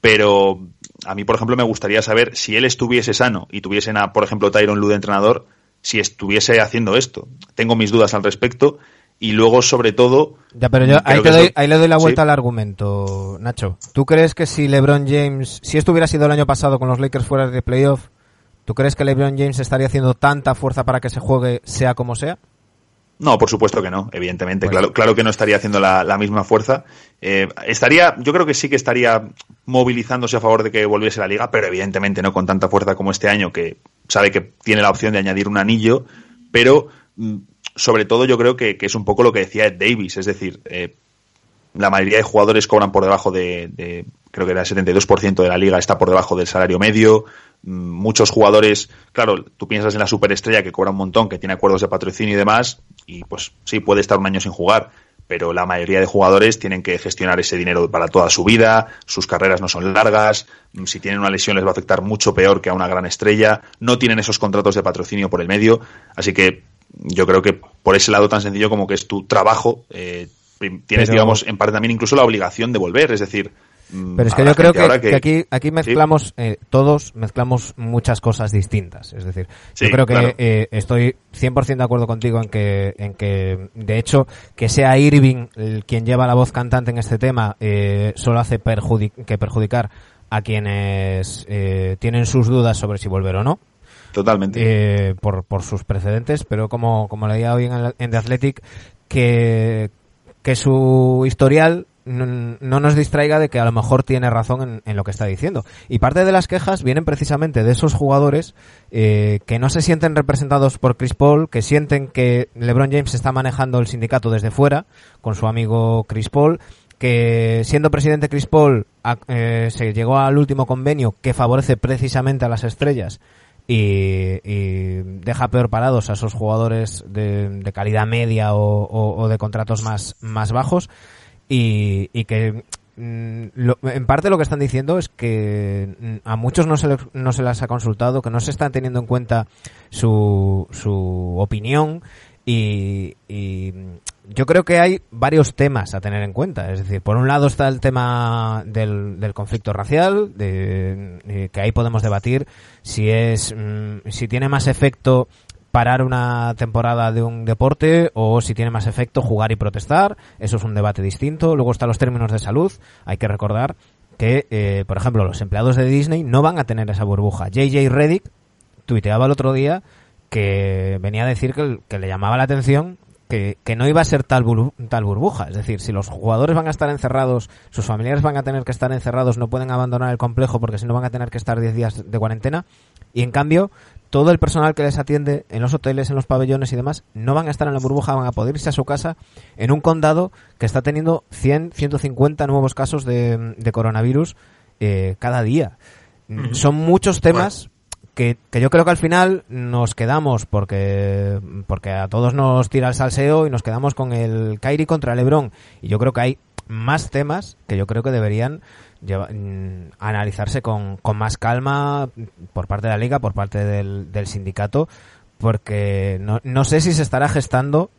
Pero a mí, por ejemplo, me gustaría saber si él estuviese sano y tuviesen a, por ejemplo, Tyron Lue de entrenador, si estuviese haciendo esto. Tengo mis dudas al respecto. Y luego sobre todo ya pero yo ahí, le doy la vuelta al argumento Nacho. Tú crees que si LeBron James si esto hubiera sido el año pasado con los Lakers fuera de playoff tú crees que LeBron James estaría haciendo tanta fuerza para que se juegue sea como sea no, por supuesto que no, evidentemente. Claro, claro que no estaría haciendo la, misma fuerza. Eh, estaría, yo creo que sí que estaría movilizándose a favor de que volviese la liga, pero evidentemente no con tanta fuerza como este año, que sabe que tiene la opción de añadir un anillo, pero mm, sobre todo yo creo que, es un poco lo que decía Ed Davis, es decir, eh, la mayoría de jugadores cobran por debajo de, creo que era el 72% de la liga está por debajo del salario medio, mm, muchos jugadores, claro, tú piensas en la superestrella que cobra un montón, que tiene acuerdos de patrocinio y demás, y pues sí, puede estar un año sin jugar, pero la mayoría de jugadores tienen que gestionar ese dinero para toda su vida, sus carreras no son largas, mm, si tienen una lesión les va a afectar mucho peor que a una gran estrella, no tienen esos contratos de patrocinio por el medio, así que yo creo que por ese lado tan sencillo como que es tu trabajo, eh, tienes, digamos, en parte también incluso la obligación de volver, es decir, pero es que yo creo que, aquí, aquí mezclamos, eh, todos mezclamos muchas cosas distintas. Es decir, yo creo que eh, estoy 100% de acuerdo contigo en que, en que, de hecho, que sea Irving el, quien lleva la voz cantante en este tema, eh, solo hace que perjudicar a quienes tienen sus dudas sobre si volver o no. Totalmente. Eh, por, por sus precedentes, pero como, como leía hoy en, en The Athletic, que, que su historial no, nos distraiga de que a lo mejor tiene razón en, lo que está diciendo. Y parte de las quejas vienen precisamente de esos jugadores eh, que no se sienten representados por Chris Paul, que sienten que LeBron James está manejando el sindicato desde fuera con su amigo Chris Paul, que siendo presidente Chris Paul eh, se llegó al último convenio que favorece precisamente a las estrellas y, deja peor parados a esos jugadores de, calidad media o, de contratos más, más bajos y, que mm, en parte lo que están diciendo es que mm, a muchos no se, no se las ha consultado, que no se están teniendo en cuenta su, su opinión y, yo creo que hay varios temas a tener en cuenta. Es decir, por un lado está el tema del, del conflicto racial, de, eh, que ahí podemos debatir si es, mm, si tiene más efecto parar una temporada de un deporte o si tiene más efecto jugar y protestar. Eso es un debate distinto. Luego están los términos de salud. Hay que recordar que, eh, por ejemplo, los empleados de Disney no van a tener esa burbuja. JJ Reddick tuiteaba el otro día que venía a decir que, que le llamaba la atención que, que, no iba a ser tal, tal burbuja. Es decir, si los jugadores van a estar encerrados, sus familiares van a tener que estar encerrados, no pueden abandonar el complejo porque si no van a tener que estar 10 días de cuarentena. Y en cambio, todo el personal que les atiende en los hoteles, en los pabellones y demás, no van a estar en la burbuja, van a poder irse a su casa en un condado que está teniendo 100, 150 nuevos casos de, de coronavirus eh, cada día. Son muchos temas que, yo creo que al final nos quedamos porque porque a todos nos tira el salseo y nos quedamos con el Kairi contra Lebron y yo creo que hay más temas que yo creo que deberían mm, analizarse con, con, más calma por parte de la liga, por parte del, del sindicato, porque no, no, sé si se estará gestando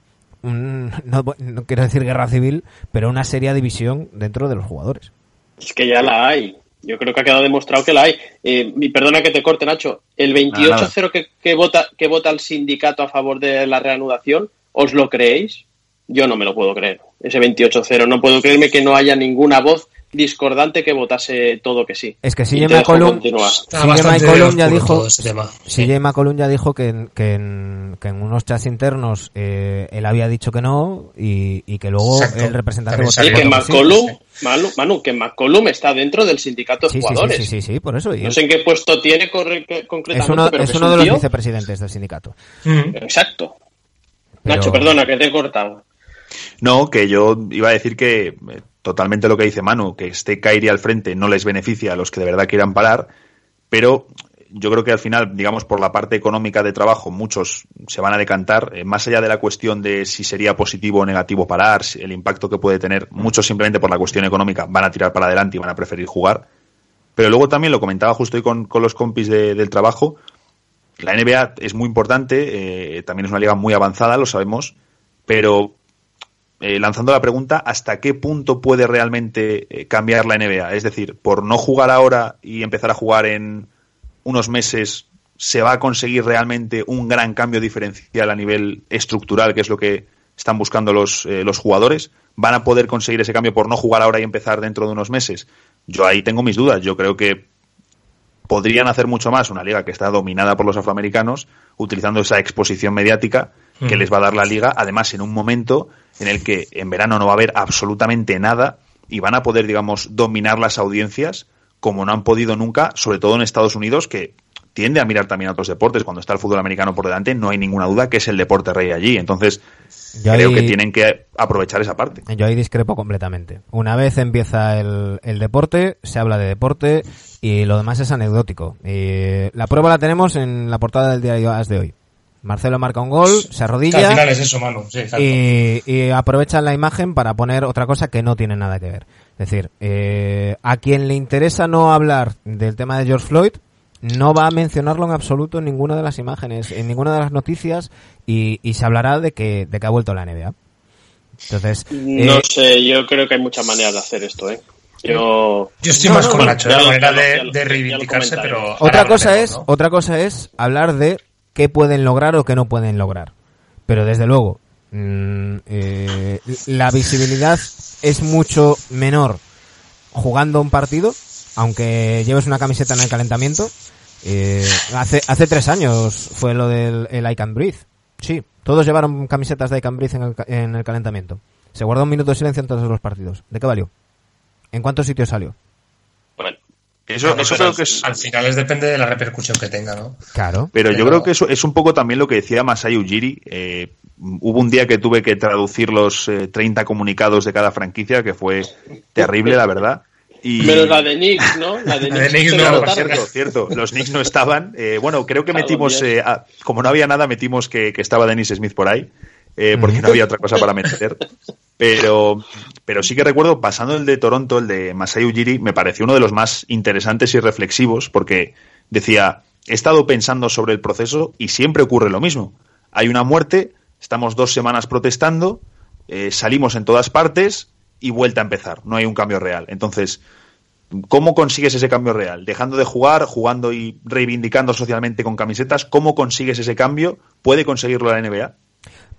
un, no, no quiero decir guerra civil, pero una seria división dentro de los jugadores. Es que ya la hay. Yo creo que ha quedado demostrado que la hay. Eh, perdona que te corte, Nacho. El 28-0 que, que, vota, que vota el sindicato a favor de la reanudación, ¿os lo creéis? Yo no me lo puedo creer. Ese 28-0. No puedo creerme que no haya ninguna voz discordante que votase todo que sí. Es que si McCollum, ya dijo, CJ McCollum ya dijo que en, que en, que en unos chats internos eh, él había dicho que no y, y que luego el representante votó que McCollum, Manu, Manu, que McCollum está dentro del sindicato de jugadores. Sí, sí, sí, por eso. No sé en qué puesto tiene concretamente. Es uno, es uno de los vicepresidentes del sindicato. Mm. Exacto. Nacho, perdona, que te he cortado. No, que yo iba a decir que totalmente lo que dice Manu, que esté Kairi al frente no les beneficia a los que de verdad quieran parar, pero yo creo que al final, digamos, por la parte económica de trabajo, muchos se van a decantar, eh, más allá de la cuestión de si sería positivo o negativo parar, el impacto que puede tener, muchos simplemente por la cuestión económica van a tirar para adelante y van a preferir jugar. Pero luego también lo comentaba justo hoy con, los compis del trabajo, la NBA es muy importante, eh, también es una liga muy avanzada, lo sabemos, pero eh, lanzando la pregunta, ¿hasta qué punto puede realmente eh, cambiar la NBA? Es decir, por no jugar ahora y empezar a jugar en unos meses, ¿se va a conseguir realmente un gran cambio diferencial a nivel estructural, que es lo que están buscando los, eh, los jugadores? ¿Van a poder conseguir ese cambio por no jugar ahora y empezar dentro de unos meses? Yo ahí tengo mis dudas. Yo creo que podrían hacer mucho más una liga que está dominada por los afroamericanos, utilizando esa exposición mediática que les va a dar la liga, además en un momento en el que en verano no va a haber absolutamente nada y van a poder, digamos, dominar las audiencias como no han podido nunca, sobre todo en Estados Unidos, que tiende a mirar también a otros deportes. Cuando está el fútbol americano por delante, no hay ninguna duda que es el deporte rey allí. Entonces, creo que tienen que aprovechar esa parte. Yo ahí discrepo completamente. Una vez empieza el, el deporte, se habla de deporte y lo demás es anecdótico. Y la prueba la tenemos en la portada del diario As de hoy. Marcelo marca un gol, se arrodilla. al final es eso, Manu. Sí, y, y, aprovechan la imagen para poner otra cosa que no tiene nada que ver. Es decir, eh, a quien le interesa no hablar del tema de George Floyd, no va a mencionarlo en absoluto en ninguna de las imágenes, en ninguna de las noticias, y, se hablará de que, de que ha vuelto la NBA. Entonces, no eh, sé, yo creo que hay muchas maneras de hacer esto, ¿eh? Yo, yo estoy más con Nacho, la manera de, de reivindicarse, pero otra cosa es, otra cosa es hablar de qué pueden lograr o qué no pueden lograr. Pero desde luego, mm, eh, la visibilidad es mucho menor jugando un partido, aunque lleves una camiseta en el calentamiento. Eh, hace, hace tres años fue lo del el I Can Breathe. Sí, todos llevaron camisetas de I Can Breathe en el, en el calentamiento. Se guardó un minuto de silencio en todos los partidos. ¿De qué valió? ¿En cuántos sitios salió? Eso, creo que es... Al final es depende de la repercusión que tenga, ¿no? Claro. Pero, yo creo que eso es un poco también lo que decía Masai Ujiri. Eh, hubo un día que tuve que traducir los 30 eh, comunicados de cada franquicia, que fue terrible, la verdad. Y... Menos la de Knicks, ¿no? La de Knicks, no, cierto, cierto. Los Knicks no estaban. Eh, bueno, creo que metimos, como no había nada, metimos que, que estaba Dennis Smith por ahí, porque no había otra cosa para meter. Pero, pero sí que recuerdo, pasando el de Toronto, el de Masai Ujiri, me pareció uno de los más interesantes y reflexivos, porque decía, he estado pensando sobre el proceso y siempre ocurre lo mismo. Hay una muerte, estamos dos semanas protestando, eh, salimos en todas partes y vuelta a empezar. No hay un cambio real. Entonces, ¿cómo consigues ese cambio real? Dejando de jugar, jugando y reivindicando socialmente con camisetas, ¿cómo consigues ese cambio? ¿Puede conseguirlo la NBA?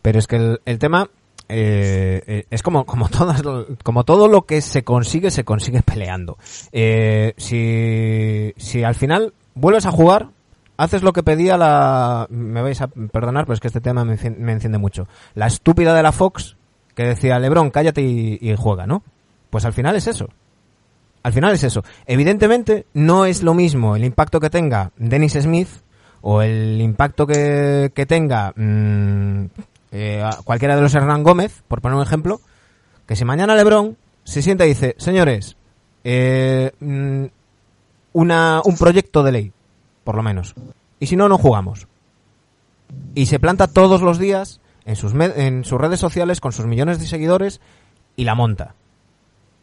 Pero es que el tema eh, eh, es como, como, todas, como todo lo que se consigue, se consigue peleando. Eh, si, si al final vuelves a jugar, haces lo que pedía la... Me vais a perdonar, pero es que este tema me, enciende mucho. La estúpida de la Fox que decía, Lebron, cállate y, juega, ¿no? Pues al final es eso. Al final es eso. Evidentemente no es lo mismo el impacto que tenga Dennis Smith o el impacto que, que tenga mm, eh, cualquiera de los Hernán Gómez, por poner un ejemplo, que si mañana Lebron se sienta y dice, señores, eh, mm, una, un proyecto de ley, por lo menos, y si no, no jugamos. Y se planta todos los días en sus, en sus redes sociales con sus millones de seguidores y la monta.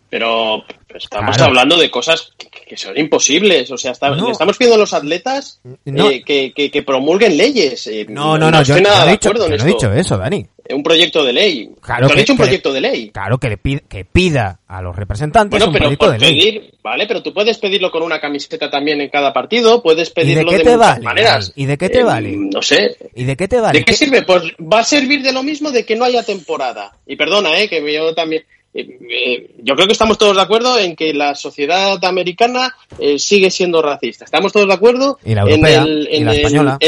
Pero estamos hablando de cosas que, son imposibles. O sea, estamos pidiendo a los atletas eh, que, promulguen leyes. Eh, no, no, no, yo, no he dicho eso, Dani. Un proyecto de ley. Claro, que, un proyecto de ley. Claro, que, le que pida a los representantes un proyecto de ley. Vale, pero tú puedes pedirlo con una camiseta también en cada partido, puedes pedirlo de, muchas vale, maneras. ¿Y de qué te eh, vale? No sé. ¿Y de qué te vale? ¿De qué sirve? Pues va a servir de lo mismo de que no haya temporada. Y perdona, eh, que yo también yo creo que estamos todos de acuerdo en que la sociedad americana eh, sigue siendo racista. Estamos todos de acuerdo en,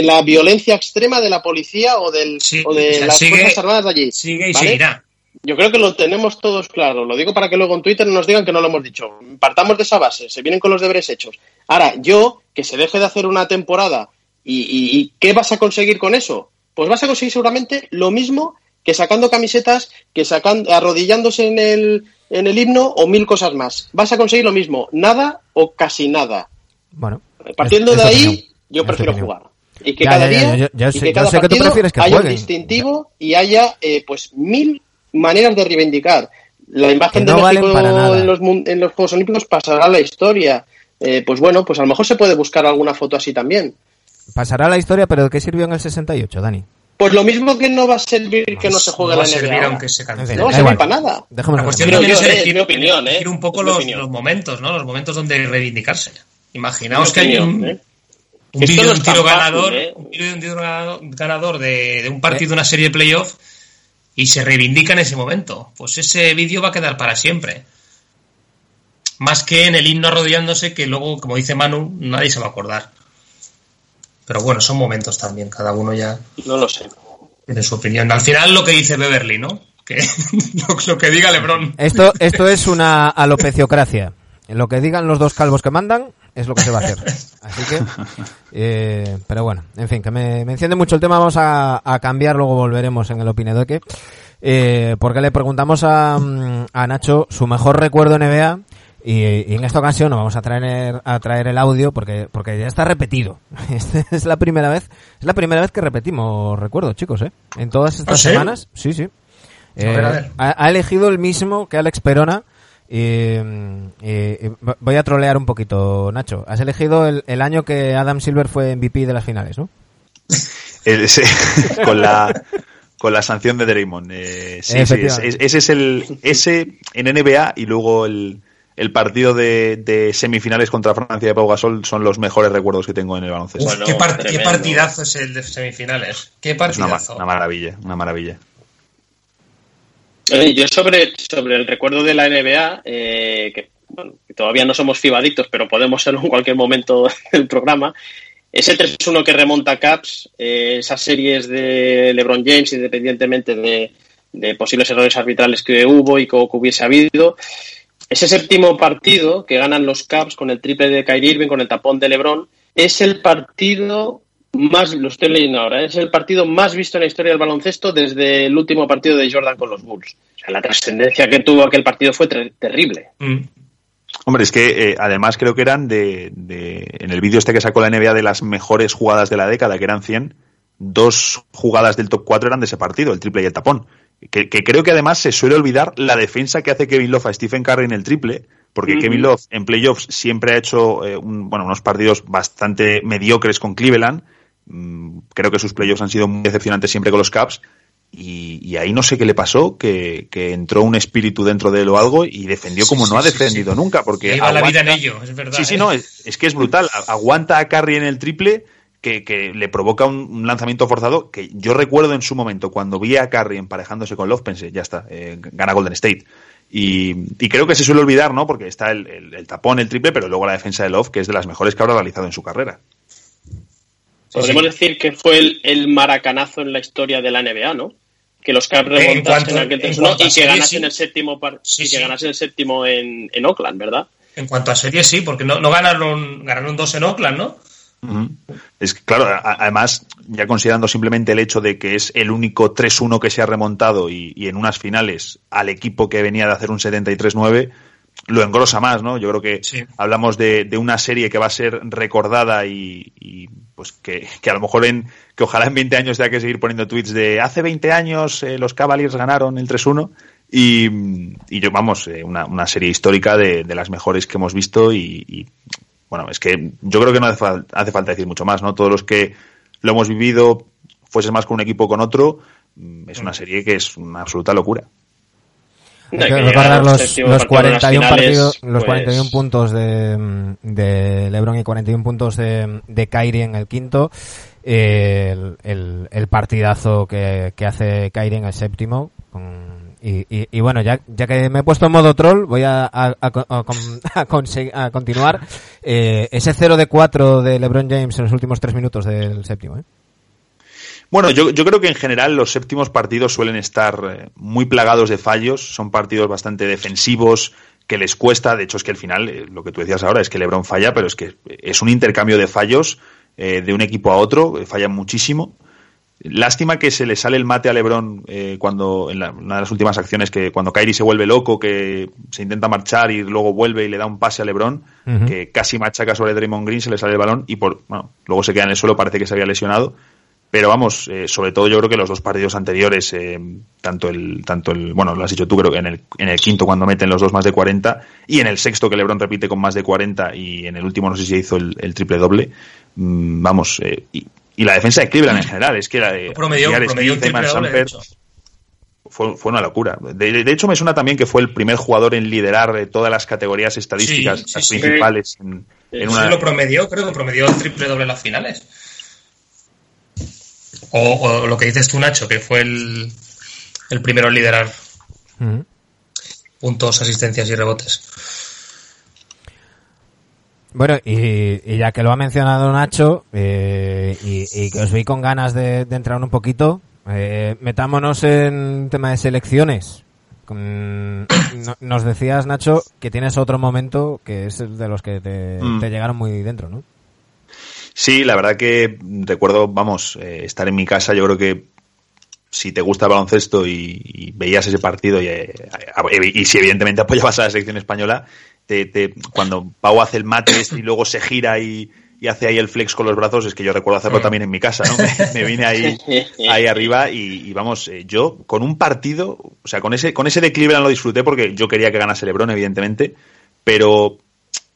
la violencia extrema de la policía o, del, de las Fuerzas Armadas de allí. Sigue y seguirá. Yo creo que lo tenemos todos claro. Lo digo para que luego en Twitter nos digan que no lo hemos dicho. Partamos de esa base, se vienen con los deberes hechos. Ahora, yo, que se deje de hacer una temporada, y qué vas a conseguir con eso? Pues vas a conseguir seguramente lo mismo que sacando camisetas, que sacando, arrodillándose en el, en el himno o mil cosas más. Vas a conseguir lo mismo, nada o casi nada. Bueno. Partiendo de ahí, Yo prefiero opinión. jugar. Y que Ya, cada ya, día yo- yo y que cada sé que tú partido prefieres que haya un distintivo y haya eh, pues mil maneras de reivindicar. La imagen no de México en los, en los Juegos Olímpicos pasará a la historia. Eh, pues bueno, pues a lo mejor se puede buscar alguna foto así también. Pasará la historia, pero ¿de qué sirvió en el 68, Dani? Pues lo mismo que no va a servir que no se juegue no va la a NBA. servir ahora. aunque se En cancele. No va a servir para nada. Dejémoslo La cuestión yo, es eh, elegir, es mi opinión, ¿eh? elegir un poco los, opinión. los momentos, ¿no? Los momentos donde reivindicarse. Imaginaos que hay un, ¿eh? un no de tiro fácil, ganador, ¿eh? un vídeo de un tiro ganador, ganador de, de un partido, una serie de playoff, y se reivindica en ese momento. Pues ese vídeo va a quedar para siempre. Más que en el himno arrodillándose, que luego, como dice Manu, nadie se va a acordar. Pero bueno, son momentos también, cada uno ya No lo sé. tiene su opinión. Al final lo que dice Beverly, ¿no? Que lo, lo que diga Lebron. Esto, esto es una alopeciocracia. Lo que digan los dos calvos que mandan es lo que se va a hacer. Así que, eh, pero bueno, en fin, que me, me enciende mucho el tema. Vamos a, a cambiar, luego volveremos en el Opinedoque. Eh, porque le preguntamos a, mm, a Nacho su mejor recuerdo NBA. Y, y en esta ocasión nos vamos a traer, a traer el audio porque, porque ya está repetido. Esta es la primera vez, es la primera vez que repetimos recuerdo, chicos, ¿eh? En todas estas ¿Ah, sí? semanas, sí, sí. Eh, ver, a ver. ha, ha elegido el mismo que Alex Perona. Y, y- y voy a trolear un poquito, Nacho. Has elegido el, el año que Adam Silver fue MVP de las finales, ¿no? Ese- con la con la sanción de Draymond. Eh, sí, sí, Efectivamente. es- ese es el ese en NBA y luego el, el partido de, de semifinales contra Francia de Pau Gasol son los mejores recuerdos que tengo en el baloncesto. Bueno, ¿Qué, part- qué tremendo. partidaza es el de semifinales? ¿Qué una, partidazo? una maravilla, una maravilla. Eh, Yo sobre, sobre el recuerdo de la NBA, eh, que, bueno, que todavía no somos fibadictos, pero podemos serlo en cualquier momento del programa, ese 3-1 que remonta Caps, eh, esas series de LeBron James, independientemente de, de posibles errores arbitrales que hubo y que, que hubiese habido, ese séptimo partido que ganan los Caps con el triple de Kyrie Irving, con el tapón de LeBron, es el partido más, lo estoy leyendo ahora, es el partido más visto en la historia del baloncesto desde el último partido de Jordan con los Bulls. O sea, la trascendencia que tuvo aquel partido fue ter- terrible. Mm. Hombre, es que eh, además creo que eran de, de- en el vídeo este que sacó la NBA de las mejores jugadas de la década, que eran 100, dos jugadas del top 4 eran de ese partido, el triple y el tapón. Que, que creo que además se suele olvidar la defensa que hace Kevin Love a Stephen Curry en el triple, porque. Kevin Love en playoffs siempre ha hecho eh, un- bueno, unos partidos bastante mediocres con Cleveland. Mm, Creo que sus playoffs han sido muy decepcionantes siempre con los Caps. Y, y ahí no sé qué le pasó, que, que entró un espíritu dentro de él o algo y defendió Sí, como sí, no ha defendido sí. nunca. Porque Lleva la vida en aguanta- ello, es verdad. Sí, sí, ¿eh? no, es, es que es brutal. A- Aguanta a Curry en el triple que, que le provoca un, un lanzamiento forzado que yo recuerdo en su momento, cuando vi a Curry emparejándose con Love, pensé, ya está, eh, gana Golden State. Y, y creo que se suele olvidar, ¿no? Porque está el, el- el tapón, el triple, pero luego la defensa de Love, que es de las mejores que habrá realizado en su carrera. Podemos sí. decir que fue el, el maracanazo en la historia de la NBA, ¿no? Que los Caps remontasen aquel en 3-1 cuanto a y que ganasen sí. el séptimo Sí, y que ganasen el séptimo en, en Oakland, ¿verdad? En cuanto a series, sí, porque no, no ganaron, ganaron dos en Oakland, ¿no? Es que, claro, además, ya considerando simplemente el hecho de que es el único 3-1 que se ha remontado y, y en unas finales al equipo que venía de hacer un 73-9, lo engrosa más, ¿no? Yo creo que Sí. hablamos de, de una serie que va a ser recordada y, y, pues que, que a lo mejor en, que ojalá en 20 años tenga que seguir poniendo tweets de hace 20 años eh, los Cavaliers ganaron el 3-1 y, y yo, vamos, eh, una, una serie histórica de, de las mejores que hemos visto y, y, bueno, es que yo creo que no hace, fal- hace falta decir mucho más, ¿no? Todos los que lo hemos vivido, fuese más con un equipo o con otro, mm, es una serie que es una absoluta locura. No, Hay que recordar los, los partido en las 41, finales, partidos, los pues, 41 puntos de, mm, de LeBron y 41 puntos de, de Kyrie en el quinto. Eh, el, el, el partidazo que, que hace Kyrie en el séptimo. con- y, bueno, ya, que me he puesto en modo troll, voy a, continuar. Ese 0 de 4 de LeBron James en los últimos 3 minutos del séptimo. ¿eh? Bueno, yo, creo que en general los séptimos partidos suelen estar eh, muy plagados de fallos, son partidos bastante defensivos, que les cuesta, de hecho es que al final, eh, lo que tú decías ahora es que Lebron falla, pero es que es un intercambio de fallos eh, de un equipo a otro, eh, fallan muchísimo. Lástima que se le sale el mate a Lebron eh, cuando en una de las últimas acciones que cuando Kyrie se vuelve loco, que se intenta marchar y luego vuelve y le da un pase a Lebron, que casi machaca sobre Draymond Green, se le sale el balón y por bueno, luego se queda en el suelo, parece que se había lesionado. Pero vamos, eh, sobre todo yo creo que los dos partidos anteriores, eh, tanto el, tanto el, bueno, lo has dicho tú, creo que en el, en el quinto cuando meten los dos más de 40 y en el sexto que LeBron repite con más de 40 y en el último no sé si hizo el, triple doble, mm, vamos, y, y la defensa de Cleveland en general, es que la de promedio, fue, fue, una locura. De, hecho, me suena también que fue el primer jugador en liderar todas las categorías estadísticas principales. En, en lo promedió, creo que promedió el triple doble en las finales. O, lo que dices tú, Nacho, que fue el, el primero en liderar puntos, asistencias y rebotes. Bueno, y, ya que lo ha mencionado Nacho, eh, y, que os vi con ganas de, entrar un poquito, eh, metámonos en tema de selecciones. nos decías, Nacho, que tienes otro momento que es de los que te, mm. llegaron muy dentro, ¿no? Sí, la verdad que recuerdo, vamos, eh, estar en mi casa, yo creo que si te gusta el baloncesto y, veías ese partido y, y, si evidentemente apoyabas a la selección española, te, cuando Pau hace el mate y luego se gira y, hace ahí el flex con los brazos, es que yo recuerdo hacerlo también en mi casa, ¿no? Me, vine ahí, ahí arriba y, vamos, eh, yo con un partido, o sea, con ese, con ese de Cleveland lo disfruté porque yo quería que ganase LeBron, evidentemente, pero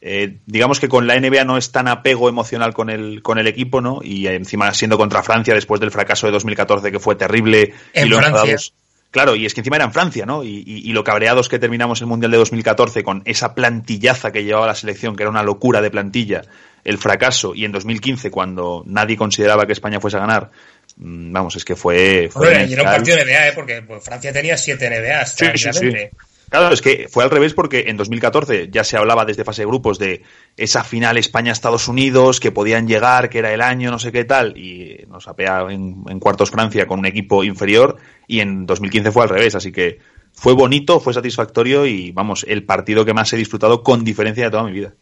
eh, digamos que con la NBA no es tan apego emocional con el, con el equipo, ¿no? Y encima siendo contra Francia después del fracaso de 2014 que fue terrible. En y Francia. Claro, y es que encima era en Francia, ¿no? Y, y, lo cabreados que terminamos el Mundial de 2014 con esa plantillaza que llevaba la selección, que era una locura de plantilla, el fracaso, y en 2015, cuando nadie consideraba que España fuese a ganar, mm, vamos, es que fue... fue era un partido de NBA, ¿eh? Porque pues, Francia tenía siete NBA. Sí, sí, sí. Claro, es que fue al revés porque en 2014 ya se hablaba desde fase de grupos de esa final España-Estados Unidos, que podían llegar, que era el año, no sé qué tal, y nos apea en, cuartos Francia con un equipo inferior, y en 2015 fue al revés, así que fue bonito, fue satisfactorio y vamos, el partido que más he disfrutado con diferencia de toda mi vida.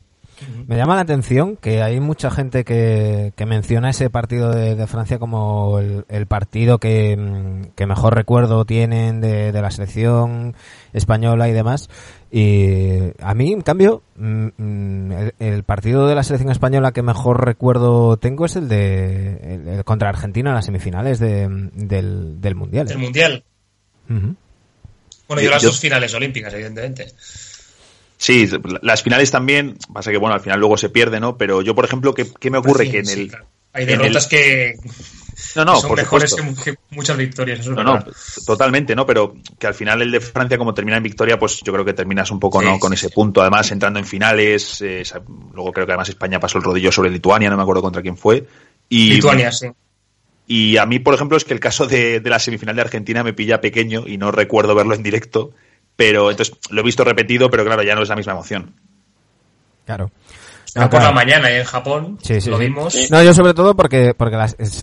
Me llama la atención que hay mucha gente que, menciona ese partido de, Francia como el, partido que, mejor recuerdo tienen de, la selección española y demás. Y a mí, en cambio, mm, mm, el, partido de la selección española que mejor recuerdo tengo es el de contra Argentina en las semifinales del, del Mundial. Del Mundial. Bueno, y las dos finales olímpicas, evidentemente. Sí, las finales también, pasa que bueno, al final luego se pierde, ¿no? Pero yo, por ejemplo, ¿qué, qué me pues ocurre? que en el... Hay derrotas que, no, no, son mejores que, muchas victorias. no, no, totalmente, ¿no? Pero que al final el de Francia, como termina en victoria, pues yo creo que terminas un poco, ¿no? Con ese punto, además entrando en finales. Eh, luego creo que además España pasó el rodillo sobre Lituania, no me acuerdo contra quién fue. Y, Lituania, sí. Y a mí, por ejemplo, es que el caso de, de la semifinal de Argentina me pilla pequeño y no recuerdo verlo en directo pero entonces lo he visto repetido, pero claro, ya no es la misma emoción. Claro. por la mañana en Japón sí, sí, lo vimos. No, yo sobre todo porque, porque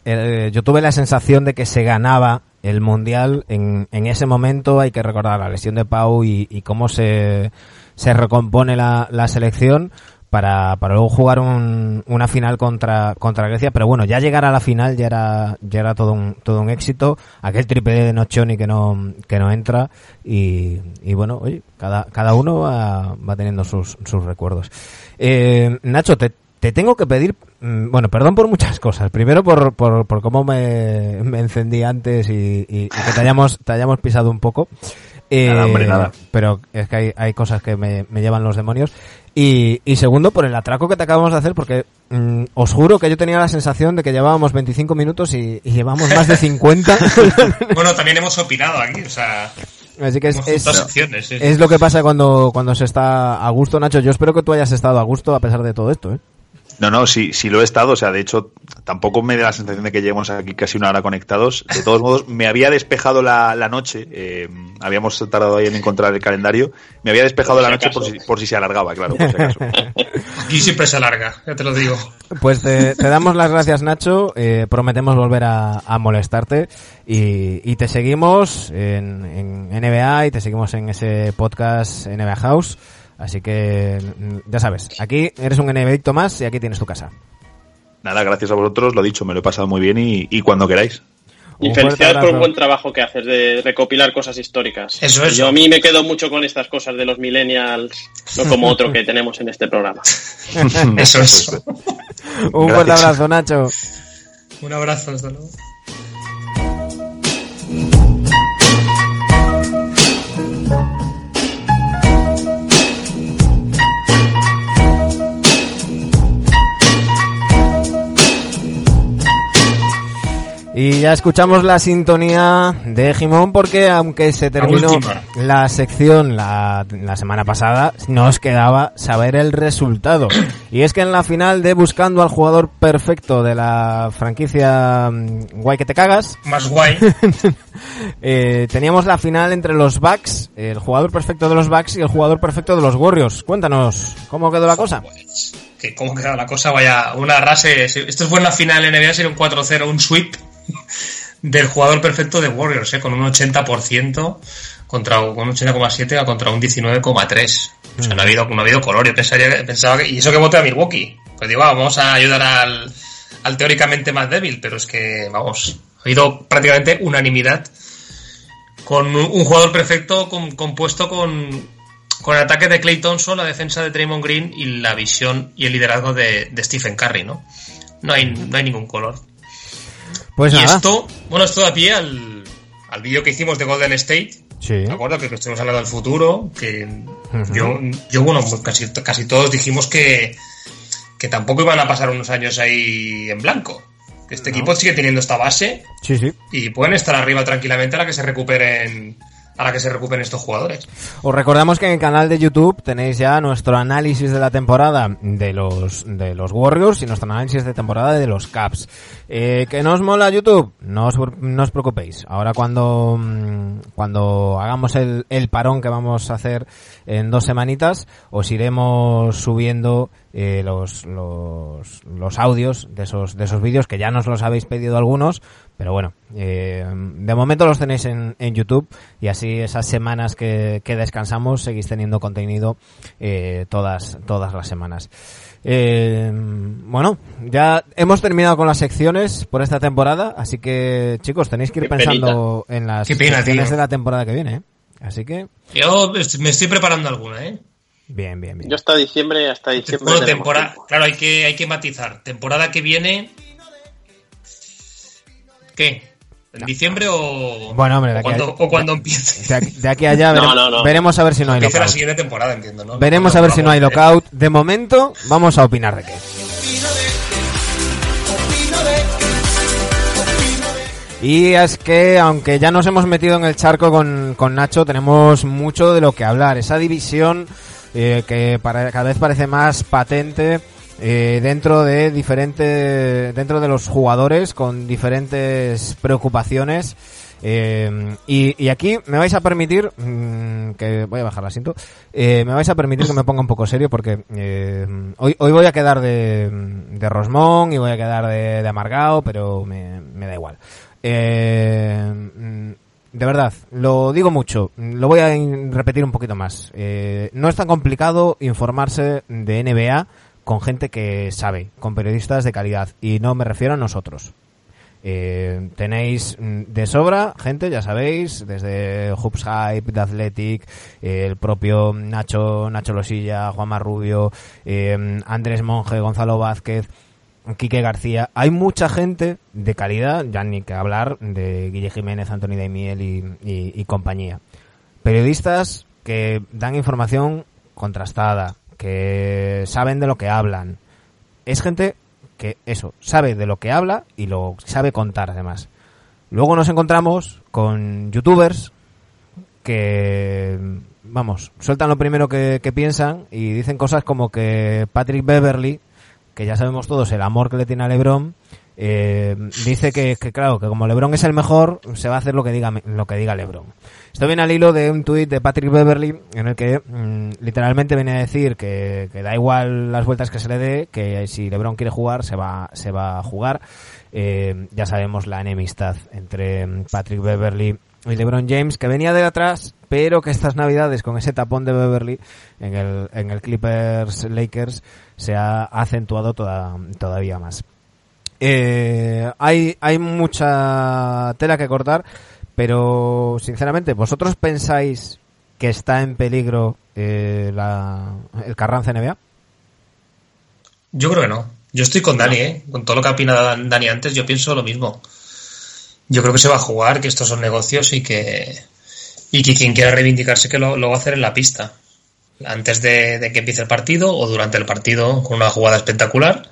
eh, yo tuve la sensación de que se ganaba el Mundial en, en ese momento. Hay que recordar la lesión de Pau y, y cómo se, se recompone la, la selección para, para luego jugar un, una final contra, contra Grecia. Pero bueno, ya llegar a la final ya era, ya era todo un, todo un éxito. Aquel triple de Nochoni que no, que no entra. Y, y bueno, oye, cada, cada uno va, va teniendo sus, sus recuerdos. Eh, Nacho, te, te tengo que pedir, mm, bueno, perdón por muchas cosas. Primero por, por, por cómo me, encendí antes y, y, que te hayamos, te hayamos pisado un poco. Eh, nada, hombre, nada. Pero es que hay, hay cosas que me, me llevan los demonios. Y, y, segundo, por el atraco que te acabamos de hacer, porque mm, os juro que yo tenía la sensación de que llevábamos 25 minutos y, y llevamos más de 50. bueno, también hemos opinado aquí, o sea... Así que es, es, es, lo que pasa cuando, cuando se está a gusto, Nacho. Yo espero que tú hayas estado a gusto a pesar de todo esto, ¿eh? No, no, sí, sí lo he estado. O sea, de hecho, tampoco me da la sensación de que lleguemos aquí casi una hora conectados. De todos modos, me había despejado la, la noche. Eh, habíamos tardado ahí en encontrar el calendario. Me había despejado la noche por si, por si, se alargaba, claro, por si acaso. Aquí siempre se alarga, ya te lo digo. Pues te, te damos las gracias, Nacho. Eh, prometemos volver a, a molestarte. Y, y, te seguimos en, en NBA y te seguimos en ese podcast NBA House. Así que ya sabes, aquí eres un NBadicto más y aquí tienes tu casa. Nada, gracias a vosotros, lo dicho, me lo he pasado muy bien y, cuando queráis. Y felicidades por un buen trabajo que haces de recopilar cosas históricas. Eso es. Yo a mí me quedo mucho con estas cosas de los millennials, no como otro que tenemos en este programa. Eso es. Un fuerte abrazo, Nacho. Un abrazo, hasta luego. Y ya escuchamos la sintonía de Jimón porque aunque se terminó la sección la, la semana pasada, nos quedaba saber el resultado. Y es que en la final de Buscando al jugador perfecto de la franquicia mm, Guay que te cagas, Más guay. eh, teníamos la final entre los Bucks, el jugador perfecto de los Bucks y el jugador perfecto de los Warriors. Cuéntanos, ¿cómo quedó la cosa? Que cómo queda la cosa, vaya, una rase. Esto es buena final NBA, sería un 4-0, un sweep del jugador perfecto de Warriors, ¿eh? con un 80% contra un con un 80,7 contra un 19,3. O sea, no ha habido, no ha habido color. Yo pensaría, pensaba que, y eso que voté a Milwaukee. Pues digo, ah, vamos a ayudar al, al teóricamente más débil, pero es que, vamos, ha habido prácticamente unanimidad con un, jugador perfecto com- compuesto con, con el ataque de Clay Thompson, la defensa de Draymond Green y la visión y el liderazgo de, de Stephen Curry, ¿no? No hay, no hay ningún color. Pues y nada. esto, bueno, esto da pie al, al vídeo que hicimos de Golden State. Sí. ¿De acuerdo? Que, estuvimos hablando del futuro. Que yo, yo, bueno, casi, casi todos dijimos que, que tampoco iban a pasar unos años ahí en blanco. Que este equipo sigue teniendo esta base Sí, sí. y pueden estar arriba tranquilamente a la que se recuperen a la que se recuperen estos jugadores. Os recordamos que en el canal de YouTube tenéis ya nuestro análisis de la temporada de los de los Warriors y nuestro análisis de temporada de los Caps. Eh, ¿Que no mola YouTube? No os, no os preocupéis. Ahora cuando, mm, cuando hagamos el, el parón que vamos a hacer en dos semanitas, os iremos subiendo eh, los, los, los audios de esos, de esos vídeos que ya nos los habéis pedido algunos, pero bueno, eh, de momento los tenéis en, en YouTube y así esas semanas que, que descansamos seguís teniendo contenido eh, todas, todas las semanas. Eh, bueno, ya hemos terminado con las secciones por esta temporada, así que chicos tenéis que ir Qué pensando en las pena, secciones tío. de la temporada que viene. ¿eh? Así que, Yo me estoy preparando alguna, ¿eh? bien, bien, bien. Yo hasta diciembre, hasta diciembre. Bueno, temporada, claro, hay que, hay que matizar. Temporada que viene. ¿Qué? ¿En diciembre o, Bueno, hombre, de o, aquí a- cuando, o cuando empiece? De aquí, de aquí a allá No, veremos, no, no. veremos a ver si no hay Empiece la lockout. siguiente temporada, entiendo, ¿no? Veremos a ver si no hay lockout. De momento, vamos a opinar de qué. Y es que, aunque ya nos hemos metido en el charco con, con Nacho, tenemos mucho de lo que hablar. Esa división eh, que para- cada vez parece más patente eh, dentro de diferentes, dentro de los jugadores con diferentes preocupaciones. Eh, y, y aquí me vais a permitir mm, que voy a bajar el asiento. Eh, me vais a permitir que me ponga un poco serio porque eh, hoy, hoy voy a quedar de, de Rosmón y voy a quedar de, de amargado, pero me, me da igual. Eh, de verdad, lo digo mucho, lo voy a repetir un poquito más. Eh, no es tan complicado informarse de NBA con gente que sabe, con periodistas de calidad, y no me refiero a nosotros. Eh, tenéis mm, de sobra gente, ya sabéis, desde Hoops Hype, The Athletic, eh, el propio Nacho, Nacho Losilla, Juanma Rubio, eh, Andrés Monge, Gonzalo Vázquez, Quique García. Hay mucha gente de calidad, ya ni que hablar de Guille Jiménez, Antonio Daimiel y, y- y compañía. Periodistas que dan información contrastada, que saben de lo que hablan. Es gente que eso, sabe de lo que habla y lo sabe contar además. Luego nos encontramos con youtubers que, vamos, sueltan lo primero que, que piensan y dicen cosas como que Patrick Beverly, que ya sabemos todos el amor que le tiene a LeBron, eh, dice que, claro, que como LeBron es el mejor, se va a hacer lo que diga lo que diga LeBron. Esto viene al hilo de un tuit de Patrick Beverly en el que mm, literalmente viene a decir que, que da igual las vueltas que se le dé, que si LeBron quiere jugar se va se va a jugar. Eh, ya sabemos la enemistad entre mm, Patrick Beverly y LeBron James que venía de atrás, pero que estas navidades con ese tapón de Beverly en el en el Clippers Lakers se ha acentuado toda, todavía más. Eh, hay, hay mucha tela que cortar, pero sinceramente, ¿vosotros pensáis que está en peligro eh, la, el Carranza NBA? Yo creo que no. Yo estoy con Dani, ¿eh? Con todo lo que ha opinado Dani antes, yo pienso lo mismo. Yo creo que se va a jugar, que estos son negocios y que, y que quien quiera reivindicarse que lo, lo va a hacer en la pista. Antes de, de, que empiece el partido o durante el partido con una jugada espectacular.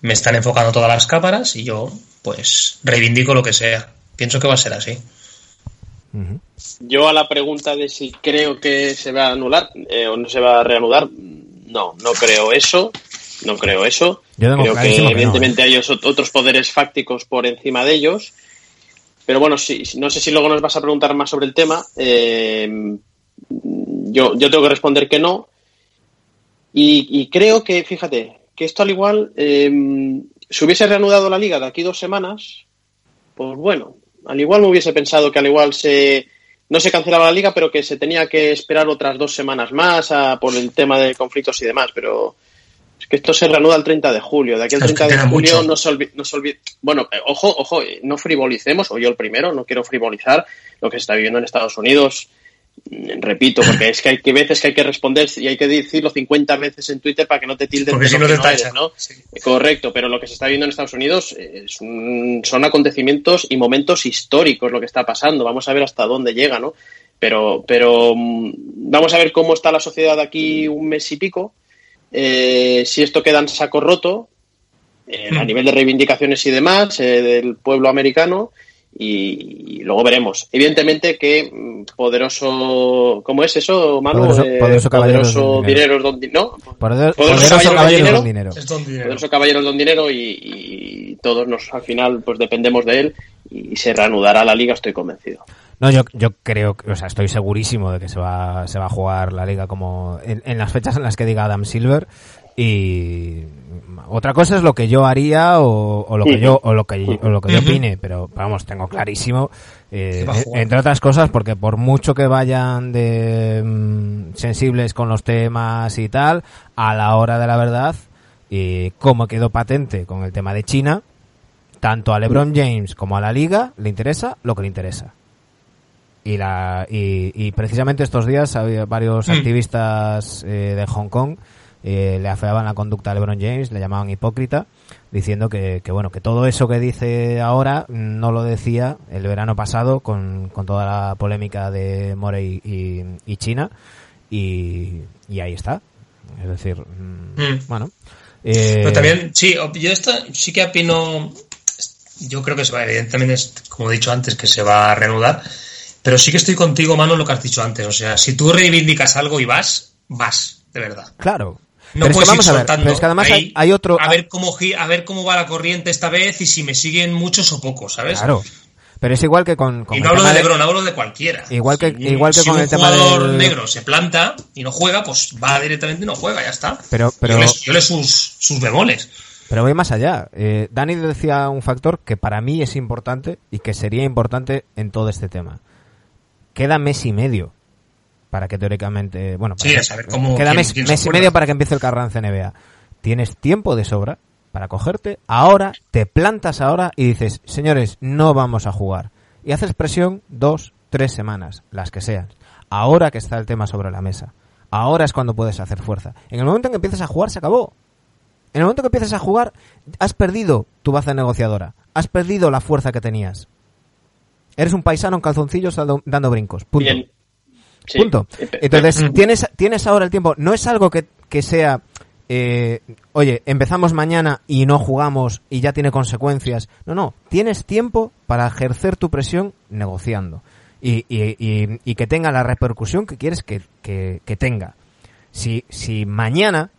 Me están enfocando todas las cámaras y yo, pues, reivindico lo que sea. Pienso que va a ser así. Uh -huh. Yo a la pregunta de si creo que se va a anular eh, o no se va a reanudar, no, no creo eso. No creo eso. Yo creo que, que evidentemente no, ¿eh? hay otros poderes fácticos por encima de ellos. Pero bueno, sí, no sé si luego nos vas a preguntar más sobre el tema. Eh, yo, yo tengo que responder que no. Y, y, creo que, fíjate, que esto al igual, eh, si hubiese reanudado la liga de aquí dos semanas, pues bueno, al igual me hubiese pensado que al igual se no se cancelaba la liga, pero que se tenía que esperar otras dos semanas más a, por el tema de conflictos y demás. Pero es que esto se reanuda el 30 de julio. De aquí al 30 de julio no se, olvide, no se olvide. Bueno, eh, ojo, ojo, no frivolicemos, o yo el primero, no quiero frivolizar lo que se está viviendo en Estados Unidos. Repito, porque es que hay que veces que hay que responder y hay que decirlo 50 veces en Twitter para que no te tilden porque de si lo no que te no eres, ¿no? Sí. Correcto, pero lo que se está viendo en Estados Unidos es un, son acontecimientos y momentos históricos lo que está pasando. Vamos a ver hasta dónde llega, ¿no? Pero, pero mm, vamos a ver cómo está la sociedad aquí un mes y pico. Eh, si esto queda en saco roto, eh, a nivel de reivindicaciones y demás, eh, del pueblo americano, y, luego veremos. Evidentemente que mm, poderoso, ¿cómo es eso, Manu? Poderoso, poderoso, poderoso dinero es don dinero. ¿no? Poderoso, poderoso, poderoso caballero, caballero don es don dinero. Es don dinero. Poderoso caballero es don dinero y, y, todos nos al final pues dependemos de él y se reanudará la liga, estoy convencido. No, yo, yo creo, o sea, estoy segurísimo de que se va, se va a jugar la liga como en, en las fechas en las que diga Adam Silver y otra cosa es lo que yo haría o, o lo que yo o lo que yo, o lo que yo opine pero vamos tengo clarísimo eh, entre otras cosas porque por mucho que vayan de mm, sensibles con los temas y tal a la hora de la verdad y como quedó patente con el tema de China tanto a LeBron James como a la liga le interesa lo que le interesa. Y la y, y precisamente estos días había varios Mm. activistas eh, de Hong Kong eh, le afeaban la conducta a LeBron James, le llamaban hipócrita, diciendo que, que, bueno que todo eso que dice ahora no lo decía el verano pasado con, con toda la polémica de Morey y, y China y, y, ahí está. Es decir, mm, Mm. bueno. Eh, Pero también, sí, yo esto sí que opino, yo creo que se va, evidentemente, es, como he dicho antes, que se va a reanudar, pero sí que estoy contigo, Manu, en lo que has dicho antes. O sea, si tú reivindicas algo y vas, vas, de verdad. Claro. No Pero es que puedes ir vamos a ver, soltando pero es que además ahí hay, otro... a ver cómo a ver cómo va la corriente esta vez y si me siguen muchos o pocos, ¿sabes? Claro. Pero es igual que con... con y no hablo de LeBron, hablo de cualquiera. Igual que- Si- igual que si con un el tema jugador del- negro se planta y no juega, pues va directamente y no juega, ya está. Pero- pero- Yo le, yo le sus, sus bemoles. Pero voy más allá. Eh, Dani decía un factor que para mí es importante y que sería importante en todo este tema. Queda mes y medio para que teóricamente, bueno, para Sí, que- a saber cómo- queda quién- mes, quién se mes y medio para que empiece el Carranza NBA. Tienes tiempo de sobra para cogerte ahora, te plantas ahora y dices, señores, no vamos a jugar. Y haces presión dos, tres semanas, las que sean. Ahora que está el tema sobre la mesa. Ahora es cuando puedes hacer fuerza. En el momento en que empiezas a jugar, se acabó. En el momento que empiezas a jugar, has perdido tu baza negociadora. Has perdido la fuerza que tenías. Eres un paisano en calzoncillos dando, dando brincos. Punto. Bien. Sí. Punto. Eh, Entonces, Mm. tienes, tienes ahora el tiempo. No es algo que, que sea, eh, oye, empezamos mañana y no jugamos y ya tiene consecuencias. No, no. Tienes tiempo para ejercer tu presión negociando. Y, y, y, y que tenga la repercusión que quieres que, que, que tenga. Si, si mañana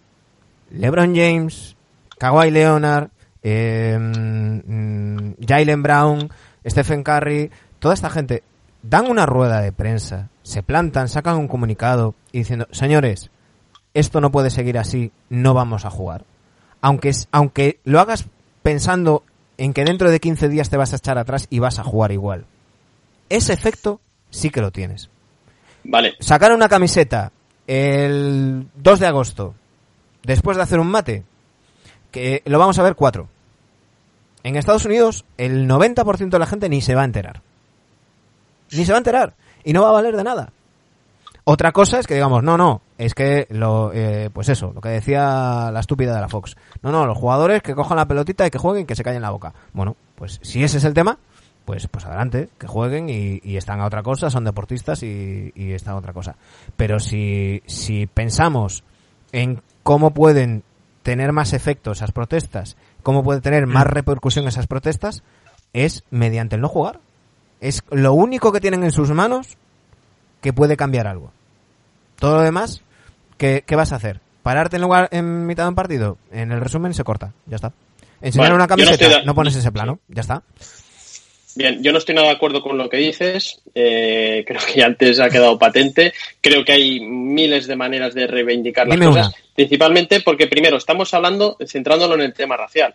LeBron James, Kawhi Leonard, eh, mm, Jalen Brown, Stephen Curry, toda esta gente dan una rueda de prensa, se plantan, sacan un comunicado y diciendo, señores, esto no puede seguir así, no vamos a jugar. Aunque, es- aunque lo hagas pensando en que dentro de 15 días te vas a echar atrás y vas a jugar igual. Ese efecto sí que lo tienes. Vale. Sacar una camiseta el 2 de agosto, después de hacer un mate, que lo vamos a ver cuatro. En Estados Unidos, el 90% de la gente ni se va a enterar. Ni se va a enterar. Y no va a valer de nada. Otra cosa es que digamos, no, no, es que lo, eh, pues eso, lo que decía la estúpida de la Fox. No, no, los jugadores que cojan la pelotita y que jueguen y que se callen la boca. Bueno, pues si ese es el tema, pues, pues adelante, que jueguen y, están a otra cosa, son deportistas y, y, están a otra cosa. Pero si, si pensamos en cómo pueden tener más efecto esas protestas, cómo puede tener más repercusión esas protestas, es mediante el no jugar. Es lo único que tienen en sus manos que puede cambiar algo. Todo lo demás, ¿qué, vas a hacer? ¿Pararte en lugar en mitad de un partido? En el resumen se corta, ya está. Enseñar una camiseta, no, pones ese plano, ya está. Bien, yo no estoy nada de acuerdo con lo que dices. Eh, creo que antes ha quedado patente. Creo que hay miles de maneras de reivindicar las cosas. Principalmente porque, primero, estamos hablando, centrándolo en el tema racial.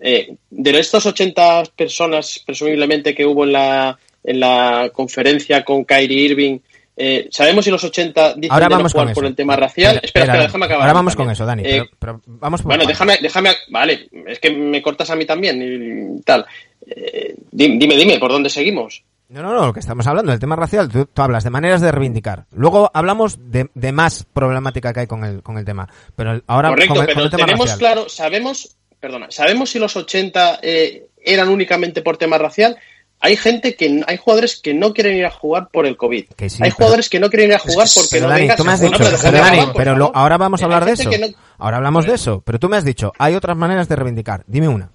Eh, de estas 80 personas, presumiblemente, que hubo en la, en la conferencia con Kyrie Irving, eh, ¿Sabemos si los 80 dicen ahora vamos jugar por el tema racial? espera, espera, déjame acabar. Ahora vamos con eso, Dani. Eh, pero, vamos bueno, déjame, déjame. Vale, es que me cortas a mí también y tal. Eh, dime, dime, ¿por dónde seguimos? No, no, no, lo que estamos hablando, el tema racial, tú, hablas de maneras de reivindicar. Luego hablamos de, más problemática que hay con el, con el tema. Pero ahora Correcto, pero tenemos claro, sabemos, perdona, sabemos si los 80 eran únicamente por tema racial hay gente que hay jugadores que no quieren ir a jugar por el COVID. hay jugadores que no quieren ir a jugar porque no Dani, tú me has dicho, pero, Dani, pero ahora vamos a hablar de eso. Ahora hablamos de eso, pero tú me has dicho, hay otras maneras de reivindicar. Dime una.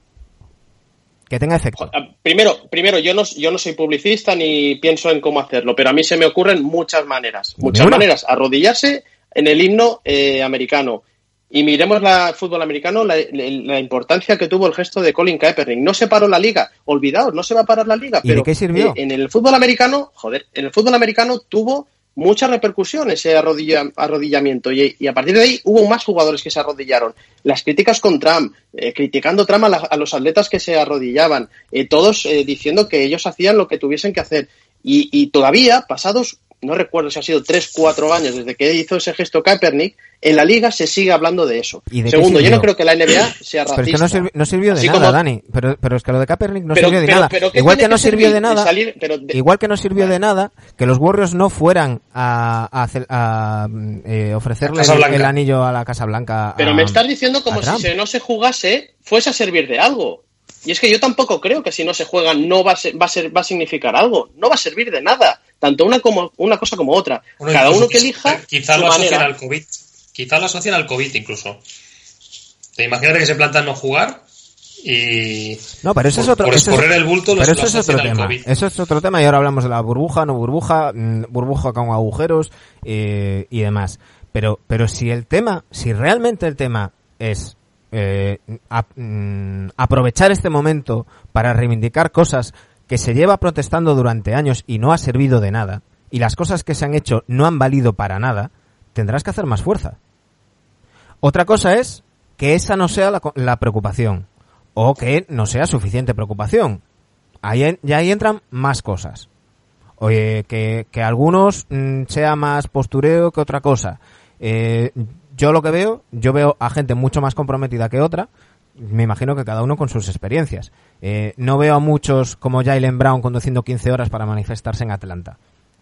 Que tenga efecto. Primero, primero yo no, yo no soy publicista ni pienso en cómo hacerlo, pero a mí se me ocurren muchas maneras. Muchas maneras. Arrodillarse en el himno eh, americano, y miremos el fútbol americano, la, importancia que tuvo el gesto de Colin Kaepernick. No se paró la liga, olvidaos, no se va a parar la liga. pero qué sirvió? en el fútbol americano, joder, en el fútbol americano tuvo mucha repercusión ese arrodillamiento y, a partir de ahí hubo más jugadores que se arrodillaron. Las críticas con Trump, eh, criticando Trump a, los atletas que se arrodillaban, eh, todos eh, diciendo que ellos hacían lo que tuviesen que hacer. Y, y todavía, pasados no recuerdo si ha sido 3, 4 años desde que hizo ese gesto Kaepernick, en la liga se sigue hablando de eso. Segundo, yo no creo que la NBA sea racista. Pero es que no, sirvió, de nada, Dani. Pero, pero es que lo de Kaepernick no sirvió de nada. igual que no sirvió de nada, igual que no sirvió de nada que los Warriors no fueran a, a, eh, ofrecerle el, anillo a la Casa Blanca. Pero me estás diciendo como si no se jugase fuese a servir de algo. Y es que yo tampoco creo que si no se juega no va a, ser, va a, ser, va a significar algo. No va a servir de nada. Tanto una como una cosa como otra. Cada uno que elija. Quizá lo asocian al COVID. Quizá lo asocian al COVID incluso. Te imaginas que se plantan no jugar y no pero eso es otro por el bulto pero eso es otro tema eso es otro tema y ahora hablamos de la burbuja no burbuja mm, burbuja con agujeros eh, y demás pero pero si el tema si realmente el tema es eh, mm, aprovechar este momento para reivindicar cosas que se lleva protestando durante años y no ha servido de nada, y las cosas que se han hecho no han valido para nada, tendrás que hacer más fuerza. Otra cosa es que esa no sea la, preocupación, o que no sea suficiente preocupación. Ahí, ya ahí entran más cosas. Oye, que, que algunos mm, sea más postureo que otra cosa. Eh, yo lo que veo, yo veo a gente mucho más comprometida que otra. Me imagino que cada uno con sus experiencias. Eh, no veo a muchos como Jalen Brown conduciendo 15 horas para manifestarse en Atlanta.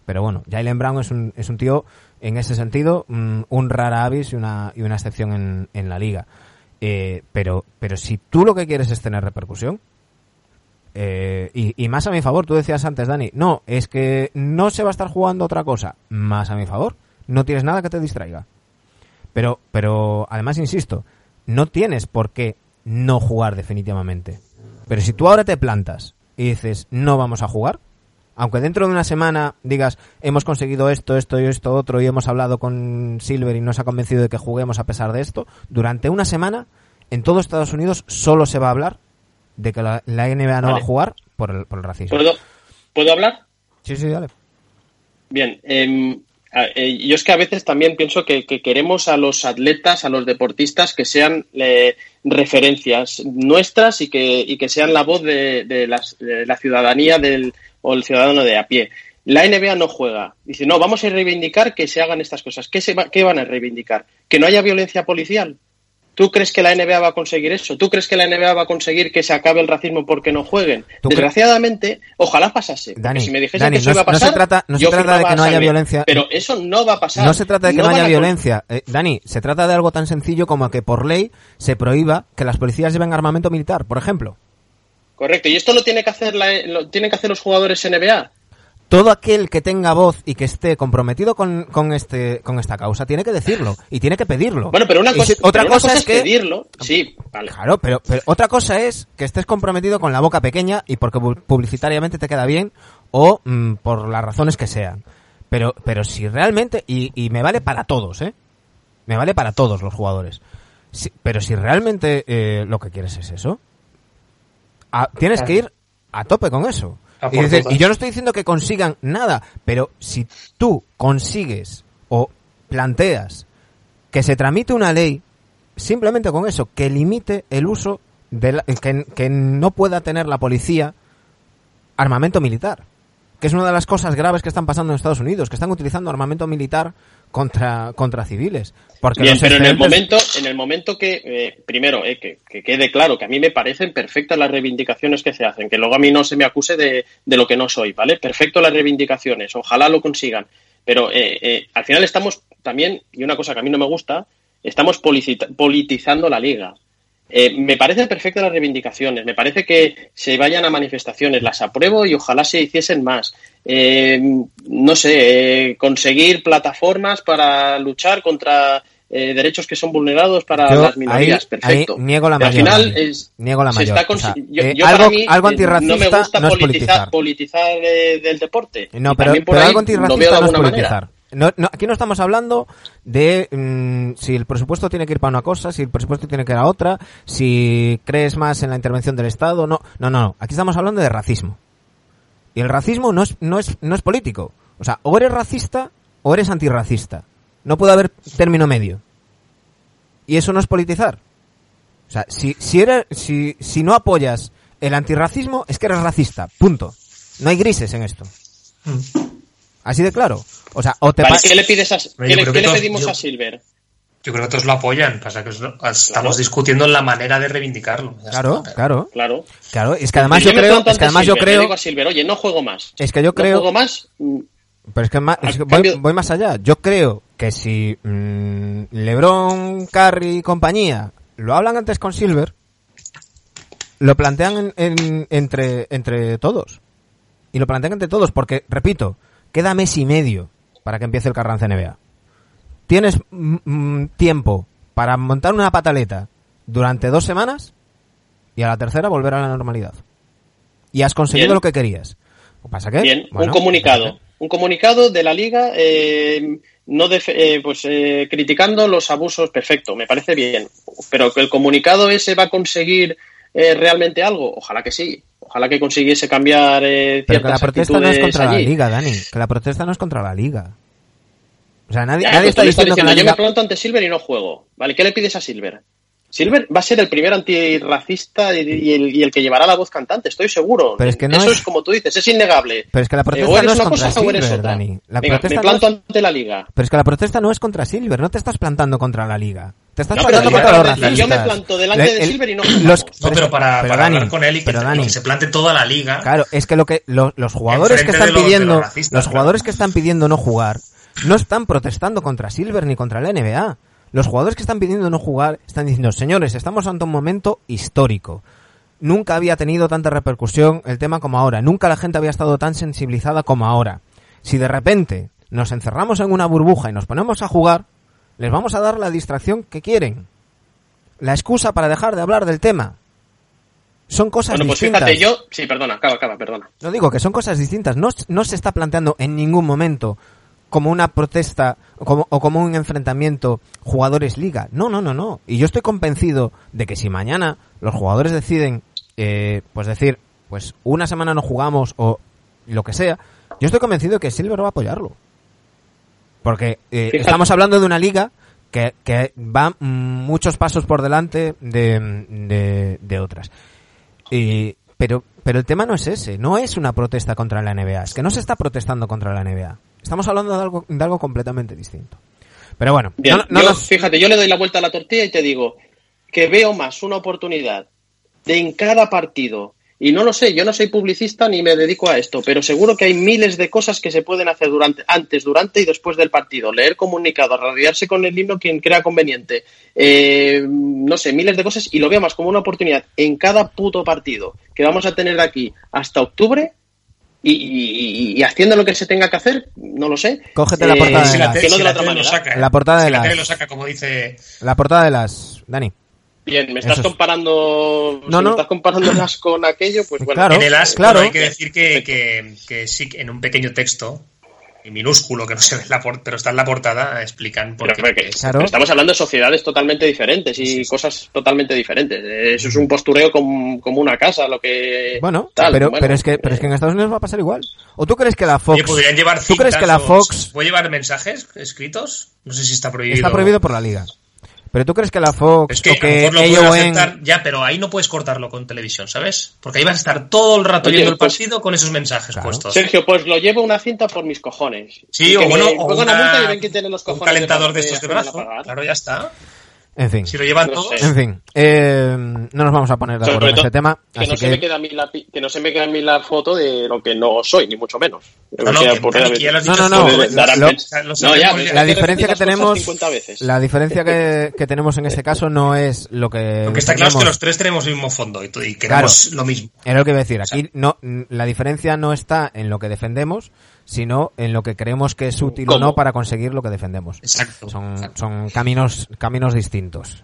Pero bueno, Jalen Brown es un, es un tío, en ese sentido, mm, un rara avis y una, y una excepción en, en la liga. Eh, pero, pero si tú lo que quieres es tener repercusión, eh, y, más a mi favor, tú decías antes, Dani, no, es que no se va a estar jugando otra cosa, más a mi favor, no tienes nada que te distraiga. Pero, pero además, insisto, no tienes por qué no jugar definitivamente. Pero si tú ahora te plantas y dices, no vamos a jugar, aunque dentro de una semana digas, hemos conseguido esto, esto y esto otro, y hemos hablado con Silver y nos ha convencido de que juguemos a pesar de esto, durante una semana, en todo Estados Unidos solo se va a hablar de que la, NBA no va a jugar por el, por el racismo. ¿Puedo, ¿Puedo hablar? Sí, sí, dale. Bien, eh, eh, yo es que a veces también pienso que, queremos a los atletas, a los deportistas que sean eh, referencias nuestras y que, que sean la voz de, la ciudadanía del, o el ciudadano de a pie. La NBA no juega. Dice, no, vamos a reivindicar que se hagan estas cosas. ¿Qué, se ¿Qué van a reivindicar? ¿Que no haya violencia policial? ¿Tú crees que la NBA va a conseguir eso? ¿Tú crees que la NBA va a conseguir que se acabe el racismo porque no jueguen? Desgraciadamente, ojalá pasase. Dani, si me dijesen Dani, que eso no, iba a pasar, no se trata, no se trata de que no haya violencia. Pero eso no va a pasar. No se trata de que no, haya violencia. Eh, Dani, se trata de algo tan sencillo como que por ley se prohíba que las policías lleven armamento militar, por ejemplo. Correcto. Y esto lo tiene que hacer la, lo tienen que hacer los jugadores NBA. Todo aquel que tenga voz y que esté comprometido con, con este con esta causa tiene que decirlo y tiene que pedirlo. Bueno, pero una cosa, si- otra pero una cosa, es que pedirlo. Sí, vale. Claro, pero, pero otra cosa es que estés comprometido con la boca pequeña y porque pu- publicitariamente te queda bien o mm, por las razones que sean. Pero, pero si realmente, y, y me vale para todos, ¿eh? Me vale para todos los jugadores. Si- pero si realmente eh, lo que quieres es eso, a- tienes que ir a tope con eso. Y, dices- yo no estoy diciendo que consigan nada, pero si tú consigues o planteas que se tramite una ley simplemente con eso, que limite el uso de la- que, que no pueda tener la policía armamento militar, que es una de las cosas graves que están pasando en Estados Unidos, que están utilizando armamento militar contra contra civiles, porque Bien, pero en el momento, en el momento que, eh, primero, eh, que, que quede claro que a mí me parecen perfectas las reivindicaciones que se hacen, que luego a mí no se me acuse de, de lo que no soy, ¿vale? Perfecto las reivindicaciones, ojalá lo consigan. Pero eh, eh, al final estamos también, y una cosa que a mí no me gusta, estamos politizando la liga. Eh, me parecen perfectas las reivindicaciones, me parece que se vayan a manifestaciones, las apruebo y ojalá se hiciesen más. Eh, no sé, eh, conseguir plataformas para luchar contra eh, derechos que son vulnerados para Yo las minorías, ahí- perfecto. ahí niego la mayor, al final Dani. es, Niego la mayor. está consi- O sea, yo- eh, yo algo- para mí, algo eh, no me antirracista gusta no politizar, politizar. eh, del deporte. No, pero, pero algo antirracista no es politizar. manera. No, no, aquí no estamos hablando de mm, si el presupuesto tiene que ir para una cosa, si el presupuesto tiene que ir a otra, si crees más en la intervención del Estado. No, no, no. no. Aquí estamos hablando de racismo. Y el racismo no es, no es, no es político. O sea, o eres racista o eres antirracista. No puede haber término medio. Y eso no es politizar. O sea, si, si, eres, si, si no apoyas el antirracismo, es que eres racista. Punto. No hay grises en esto. Así de claro. O sea, o te Vale, ¿Qué le, pides a, qué le- qué pedimos yo- a Silver? Yo creo que todos lo apoyan, pasa que es- estamos Claro. discutiendo la manera de reivindicarlo. Claro, está. claro, Claro. claro. Es que además yo creo, es que además yo Silver, creo, digo a Silver, oye, no juego más. es que yo No creo, juego más. mm, pero es que, es voy, más allá. Yo creo que si mm, LeBron, Curry y compañía lo hablan antes con Silver, lo plantean en- en- entre, entre todos. Y lo plantean entre todos, porque, repito, queda mes y medio para que empiece el Carranza NBA. Tienes mm, tiempo para montar una pataleta durante dos semanas y a la tercera volver a la normalidad. Y has conseguido Bien. lo que querías. Pasa que, Bien, bueno, un comunicado. Un comunicado de la liga eh, no def- eh, pues eh, criticando los abusos, perfecto, me parece bien. Pero que el comunicado ese va a conseguir eh, realmente algo, ojalá que sí. Ojalá que consiguiese cambiar eh, Pero que la protesta no es contra la liga, Dani. Que la protesta no es contra la liga. O sea, nadie, Ya, nadie está diciendo que la diciendo, liga... Yo me planto ante Silver y no juego. ¿Vale? ¿Qué le pides a Silver? Silver va a ser el primer antirracista y, y el, y el que llevará la voz cantante, estoy seguro. Pero es que no Eso es- es... como tú dices, es innegable. Pero es que la Eh, protesta no es contra cosa Silver. Dani. La Venga, protesta me no es- planto ante la liga. Pero es que la protesta no es contra Silver, no te estás plantando contra la liga. Te estás No, pero plantando la contra los la- racistas. yo me planto delante Le- de el- Silver y no los-. No, pero para, pero para Dani, hablar con él y que, y Dani, que se plante toda la liga. Claro, es que lo que lo- los jugadores que están los- pidiendo, los jugadores claro. que están pidiendo no jugar, no están protestando contra Silver ni contra la NBA. Los jugadores que están pidiendo no jugar están diciendo, señores, estamos ante un momento histórico. Nunca había tenido tanta repercusión el tema como ahora. Nunca la gente había estado tan sensibilizada como ahora. Si de repente nos encerramos en una burbuja y nos ponemos a jugar, les vamos a dar la distracción que quieren. La excusa para dejar de hablar del tema. Son cosas Bueno, pues distintas. fíjate, yo... Sí, perdona, acaba, acaba, perdona. No digo que son cosas distintas. No, no se está planteando en ningún momento como una protesta o como, o como un enfrentamiento jugadores-liga. No, no, no, no. Y yo estoy convencido de que si mañana los jugadores deciden, eh, pues decir, pues una semana no jugamos o lo que sea, yo estoy convencido de que Silver va a apoyarlo. Porque eh, estamos hablando de una liga que, que va mm, muchos pasos por delante de, de, de otras. Y, pero, pero el tema no es ese, no es una protesta contra la NBA, es que no se está protestando contra la NBA. Estamos hablando de algo, de algo completamente distinto. Pero bueno, Bien, no, no yo, nos- fíjate, yo le doy la vuelta a la tortilla y te digo, que veo más una oportunidad de en cada partido y no lo sé, yo no soy publicista ni me dedico a esto, pero seguro que hay miles de cosas que se pueden hacer durante, antes, durante y después del partido. Leer comunicados, radiarse con el himno quien crea conveniente. Eh, no sé, miles de cosas y lo veo más como una oportunidad en cada puto partido que vamos a tener de aquí hasta octubre y, haciendo lo que se tenga que hacer, no lo sé. Cógete la portada de las. Que no de la manera. La portada de las. lo saca, como dice. La portada de las. Dani. Bien, me estás comparando. No, no. estás comparando las con aquello, pues bueno. Claro, en el as, claro. hay que decir que, que, que, sí, en un pequeño texto, minúsculo que no se ve en la pero está en la portada, explican por qué. Estamos hablando de sociedades totalmente diferentes y cosas totalmente diferentes. Eso es un postureo como, como una casa, lo que. Bueno, pero, pero, es que, pero es que en Estados Unidos va a pasar igual. ¿O tú crees que la Fox. podrían llevar ¿Tú crees que la Fox. ¿Puede llevar mensajes escritos? No sé si está prohibido. Está prohibido por la liga. ¿Pero tú crees que la Fox es que, o que lo Ya, pero ahí no puedes cortarlo con televisión, ¿sabes? Porque ahí vas a estar todo el rato viendo el pues partido con esos mensajes puestos. Sergio, pues lo llevo una cinta por mis cojones. Sí, o bueno, o un calentador de, estos de brazo. Claro, ya está. En fin. Si lo llevan todos. En fin. Eh, no nos vamos a poner de acuerdo en este tema. Que, no se me queda a mí la, que no se me queda a mí la foto de lo que no soy, ni mucho menos. No, no, no, no, La diferencia que tenemos. La diferencia que, que, tenemos en este caso no es lo que. Lo que está claro es que los tres tenemos el mismo fondo y, y queremos lo mismo. Era lo que iba a decir. Aquí no, la diferencia no está en lo que defendemos, sino en lo que creemos que es útil o no para conseguir lo que defendemos. Exacto. Son, son caminos, caminos distintos.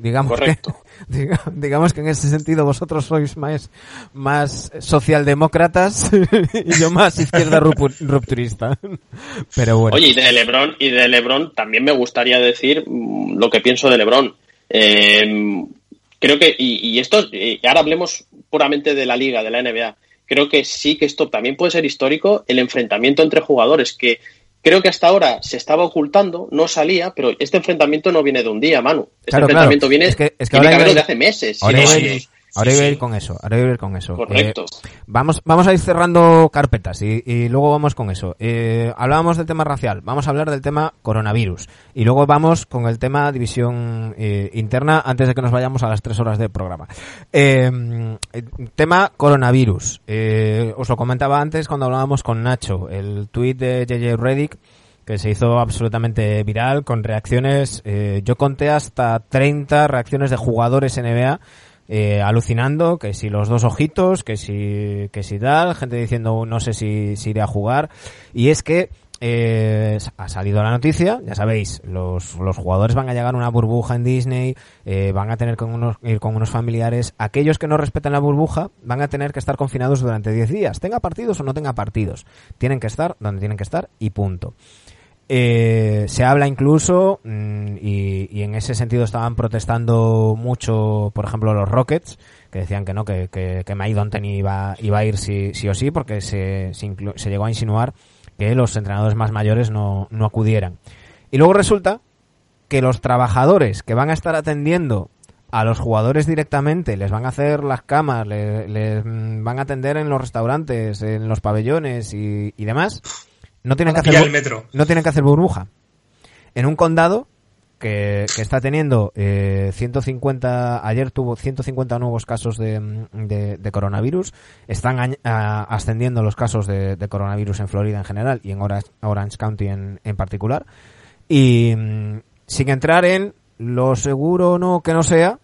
Digamos que, digamos que en ese sentido vosotros sois más, más socialdemócratas y yo más izquierda rupturista. Pero bueno. Oye, y de Lebron, y de Lebron también me gustaría decir mm, lo que pienso de Lebron. Eh, creo que, y, y esto, y ahora hablemos puramente de la liga, de la NBA creo que sí que esto también puede ser histórico, el enfrentamiento entre jugadores que creo que hasta ahora se estaba ocultando, no salía, pero este enfrentamiento no viene de un día, Manu. Este enfrentamiento viene es que, de hace meses. Ahora iba a ir con eso, ahora iba a ir con eso. Correcto. Eh, vamos, vamos a ir cerrando carpetas y, luego vamos con eso. Eh, hablábamos del tema racial, vamos a hablar del tema coronavirus y luego vamos con el tema división eh, interna antes de que nos vayamos a las tres horas del programa. tema coronavirus. os lo comentaba antes cuando hablábamos con Nacho, el tweet de JJ Reddick que se hizo absolutamente viral con reacciones, yo conté hasta 30 reacciones de jugadores NBA eh, alucinando, que si los dos ojitos, que si, que si tal, gente diciendo no sé si, si iré a jugar. Y es que eh, ha salido la noticia, ya sabéis, los, los jugadores van a llegar a una burbuja en Disney, eh, van a tener unos, ir con unos familiares. Aquellos que no respeten la burbuja van a tener que estar confinados durante 10 días, tenga partidos o no tenga partidos. Tienen que estar donde tienen que estar y punto. Eh, se habla incluso, mm, y, en ese sentido estaban protestando mucho, por ejemplo, los Rockets, que decían que no, que, que, que iba, iba a ir sí, sí o sí, porque se, se, llegó a insinuar que los entrenadores más mayores no, no acudieran. Y luego resulta que los trabajadores que van a estar atendiendo a los jugadores directamente, les van a hacer las camas, les, mm, van a atender en los restaurantes, en los pabellones y, y demás, no tienen, que hacer, metro. no tienen que hacer burbuja. En un condado que, que está teniendo eh, 150, ayer tuvo 150 nuevos casos de, de, coronavirus, están ascendiendo los casos de, coronavirus en Florida en general y en Orange, County en, en particular. Y mm, sin entrar en lo seguro o no que no sea,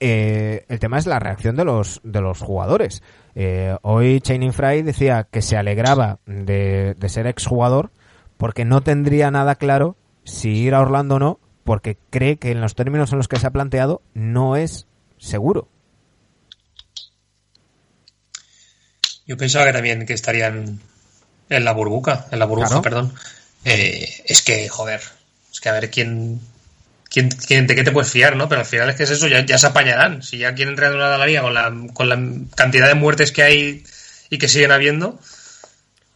eh, el tema es la reacción de los, de los jugadores. Eh, hoy Channing Fry decía que se alegraba de, ser exjugador porque no tendría nada claro si ir a Orlando o no, porque cree que en los términos en los que se ha planteado no es seguro. Yo pensaba que también que estarían en la burbuja, en la burbuja, perdón. Eh, es que, joder, es que a ver quién ¿quién, de qué te puedes fiar, ¿no? Pero al final es que es eso, ya, se apañarán. Si ya quieren reanudar la liga con la, con la cantidad de muertes que hay y que siguen habiendo,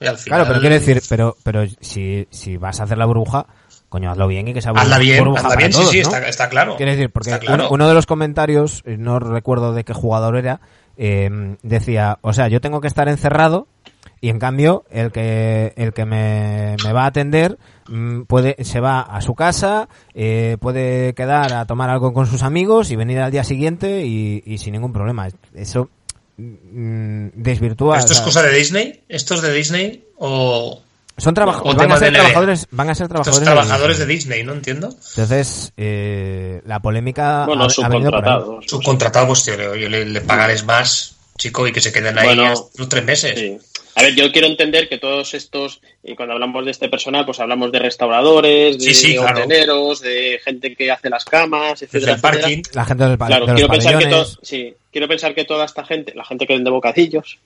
al final... Claro, pero quiero decir, pero, pero si, si vas a hacer la burbuja, coño, hazlo bien y que sea hazla bien, hazla bien, sí, sí, está, claro. Quiero decir, porque uno, de los comentarios, eh, no recuerdo de qué jugador era, eh, decía, o sea, yo tengo que estar encerrado y en cambio el que el que me, me va a atender mm, puede se va a su casa eh, puede quedar a tomar algo con sus amigos y venir al día siguiente y, y sin ningún problema eso mm, desvirtúa ¿Esto es o sea, cosa de Disney? ¿Esto es de Disney? ¿O son o van a ser trabajadores van a ser estos trabajadores, trabajadores de Disney. Disney? No entiendo. entonces eh, la polémica Bueno, ha, ha venido por ahí. subcontratados. Subcontratado, pues tío, yo le, le pagarles más, chico, y que se queden ahí Bueno, hasta los tres meses. Sí. A ver, yo quiero entender que todos estos, y cuando hablamos de este personal, pues hablamos de restauradores, de Sí, sí, claro. hoteleros, de gente que hace las camas, etcétera, el parking. etcétera. la gente del pa- Claro, de los quiero pensar, que to- pabellones sí, quiero pensar que toda esta gente, la gente que vende bocadillos,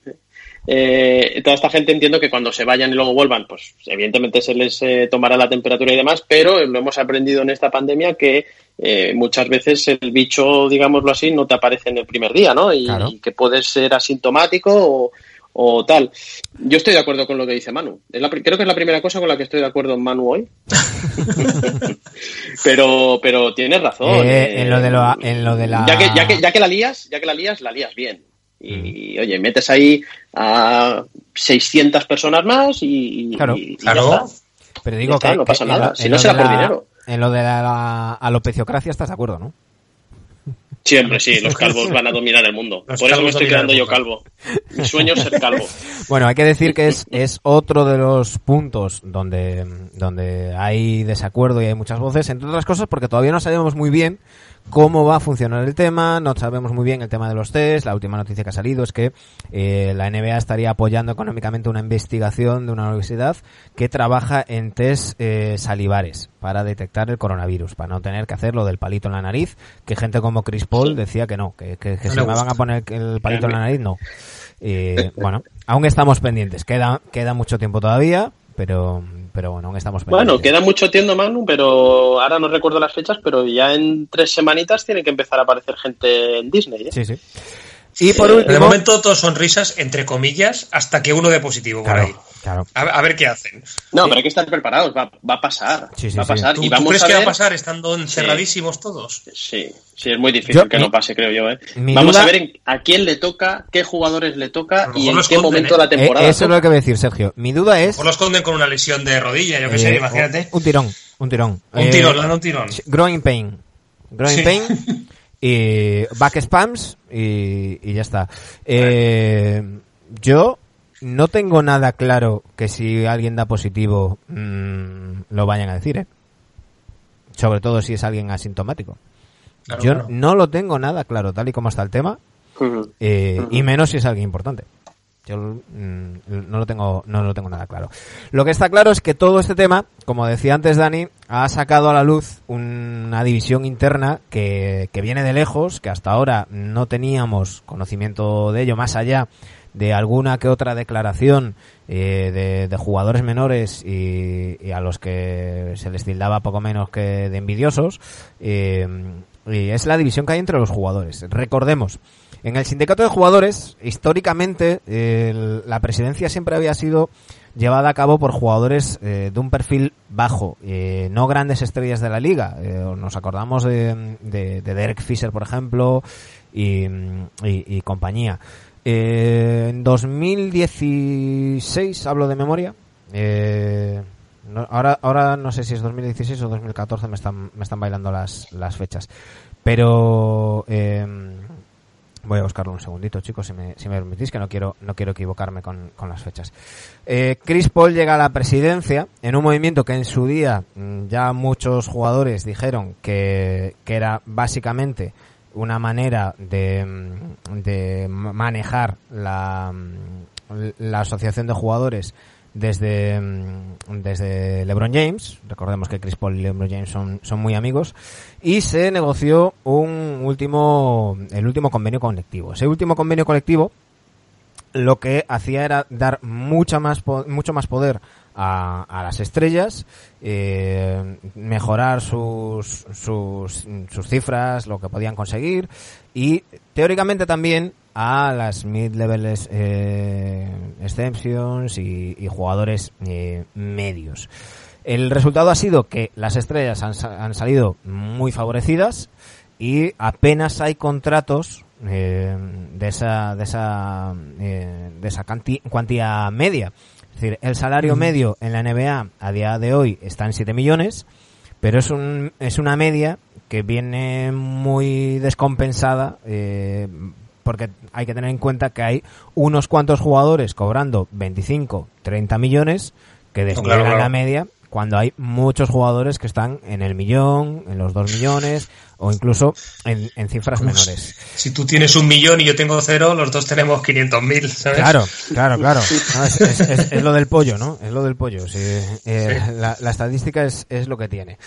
eh, toda esta gente entiendo que cuando se vayan y luego vuelvan, pues evidentemente se les eh, tomará la temperatura y demás, pero lo hemos aprendido en esta pandemia que eh, muchas veces el bicho, digámoslo así, no te aparece en el primer día, ¿no? Y, Claro. y que puedes ser asintomático o, o tal. Yo estoy de acuerdo con lo que dice Manu. Es la pri- creo que es la primera cosa con la que estoy de acuerdo en Manu hoy. pero, pero tienes razón. Eh, eh, en lo de lo- en lo de la- Ya que, ya que, ya que la lías, ya que la lías, la lías bien. Y, oye, metes ahí a 600 personas más y, Claro. y Claro. ya está. Pero digo Ya está, que, no pasa nada. Si no lo será por la- dinero. En lo de la, la alopeciocracia estás de acuerdo, ¿no? Siempre, sí, los calvos van a dominar el mundo. Los Por eso me estoy quedando yo calvo. Mi sueño es ser calvo. Bueno, hay que decir que es, es otro de los puntos donde, donde hay desacuerdo y hay muchas voces, entre otras cosas porque todavía no sabemos muy bien cómo va a funcionar el tema, no sabemos muy bien el tema de los test, la última noticia que ha salido es que eh, la NBA estaría apoyando económicamente una investigación de una universidad que trabaja en test eh, salivares para detectar el coronavirus, para no tener que hacer lo del palito en la nariz, que gente como Chris Paul decía que no, que, que, que No si le me van a poner el palito en la nariz, no. Eh, bueno, aún estamos pendientes. Queda, queda mucho tiempo todavía, pero, pero bueno, aún estamos pendientes. Bueno, queda mucho tiempo, Manu, pero ahora no recuerdo las fechas, pero ya en tres semanitas tiene que empezar a aparecer gente en Disney. ¿eh? Sí, sí. Y por Eh, último... De momento todos son risas, entre comillas, hasta que uno dé positivo por claro, ahí. claro. A, a ver qué hacen. No, pero hay que estar preparados, va, va a pasar. Sí, sí, va a sí. pasar. ¿Tú, y tú vamos crees a que va ver... a pasar estando encerradísimos todos? Sí, sí, es muy difícil Yo- que mi- no pase, creo yo. ¿eh? Vamos duda- a ver en- a quién le toca, qué jugadores le toca y en qué esconden, momento ¿eh? de la temporada. Eh, eso es lo que voy a decir, Sergio. Mi duda es... O lo esconden con una lesión de rodilla, yo qué eh, sé, imagínate. Un tirón, un tirón. Un Eh, tirón, le dan un tirón. sí, Growing pain. Growing Sí. pain. Y back spams y, y ya está. Eh, yo no tengo nada claro que si alguien da positivo mm, lo vayan a decir, ¿eh? Sobre todo si es alguien asintomático. Claro, yo claro. no lo tengo nada claro, tal y como está el tema, eh, y menos si es alguien importante. Yo mm, no lo tengo, no lo tengo nada claro. Lo que está claro es que todo este tema, como decía antes Dani, ha sacado a la luz una división interna que, que viene de lejos, que hasta ahora no teníamos conocimiento de ello, más allá de alguna que otra declaración eh, de, de jugadores menores y, a los que se les tildaba poco menos que de envidiosos. eh, y es la división que hay entre los jugadores. Recordemos, en el sindicato de jugadores, históricamente, la presidencia siempre había sido llevada a cabo por jugadores eh, de un perfil bajo, eh, no grandes estrellas de la liga. Eh, nos acordamos de, de, de Derek Fisher, por ejemplo, y, y- y compañía. En 2016, hablo de memoria, eh, ahora, ahora no sé si es 2016 o 2014, me están, me están bailando las, las fechas. Pero voy a buscarlo un segundito, chicos, si me, si me permitís, que no quiero, no quiero equivocarme con, con las fechas. Eh, Chris Paul llega a la presidencia en un movimiento que en su día mm, ya muchos jugadores dijeron que, que era básicamente una manera de, mm, de ma- manejar la, mm, la asociación de jugadores desde, mm, desde LeBron James. Recordemos que Chris Paul y LeBron James son, son muy amigos. Y se negoció un último, el último convenio colectivo. Ese último convenio colectivo lo que hacía era dar mucha más mucho más poder a, a las estrellas, eh, mejorar sus, sus, sus cifras, lo que podían conseguir y teóricamente también a las mid-level eh, exceptions y, y jugadores eh, medios. El resultado ha sido que las estrellas han, han salido muy favorecidas y apenas hay contratos eh, de esa, de esa, eh, de esa cuantía media. Es decir, el salario medio en la NBA a día de hoy está en 7 millones, pero es, un, es una media que viene muy descompensada eh, porque hay que tener en cuenta que hay unos cuantos jugadores cobrando 25, 30 millones que despliegan la media cuando hay muchos jugadores que están en el millón, en los dos millones o incluso en, cifras menores. Si tú tienes un millón y yo tengo cero, los dos tenemos 500 mil, ¿sabes? Claro, claro, claro. es, lo del pollo, ¿no? Es lo del pollo. Eh, la, estadística es, lo que tiene.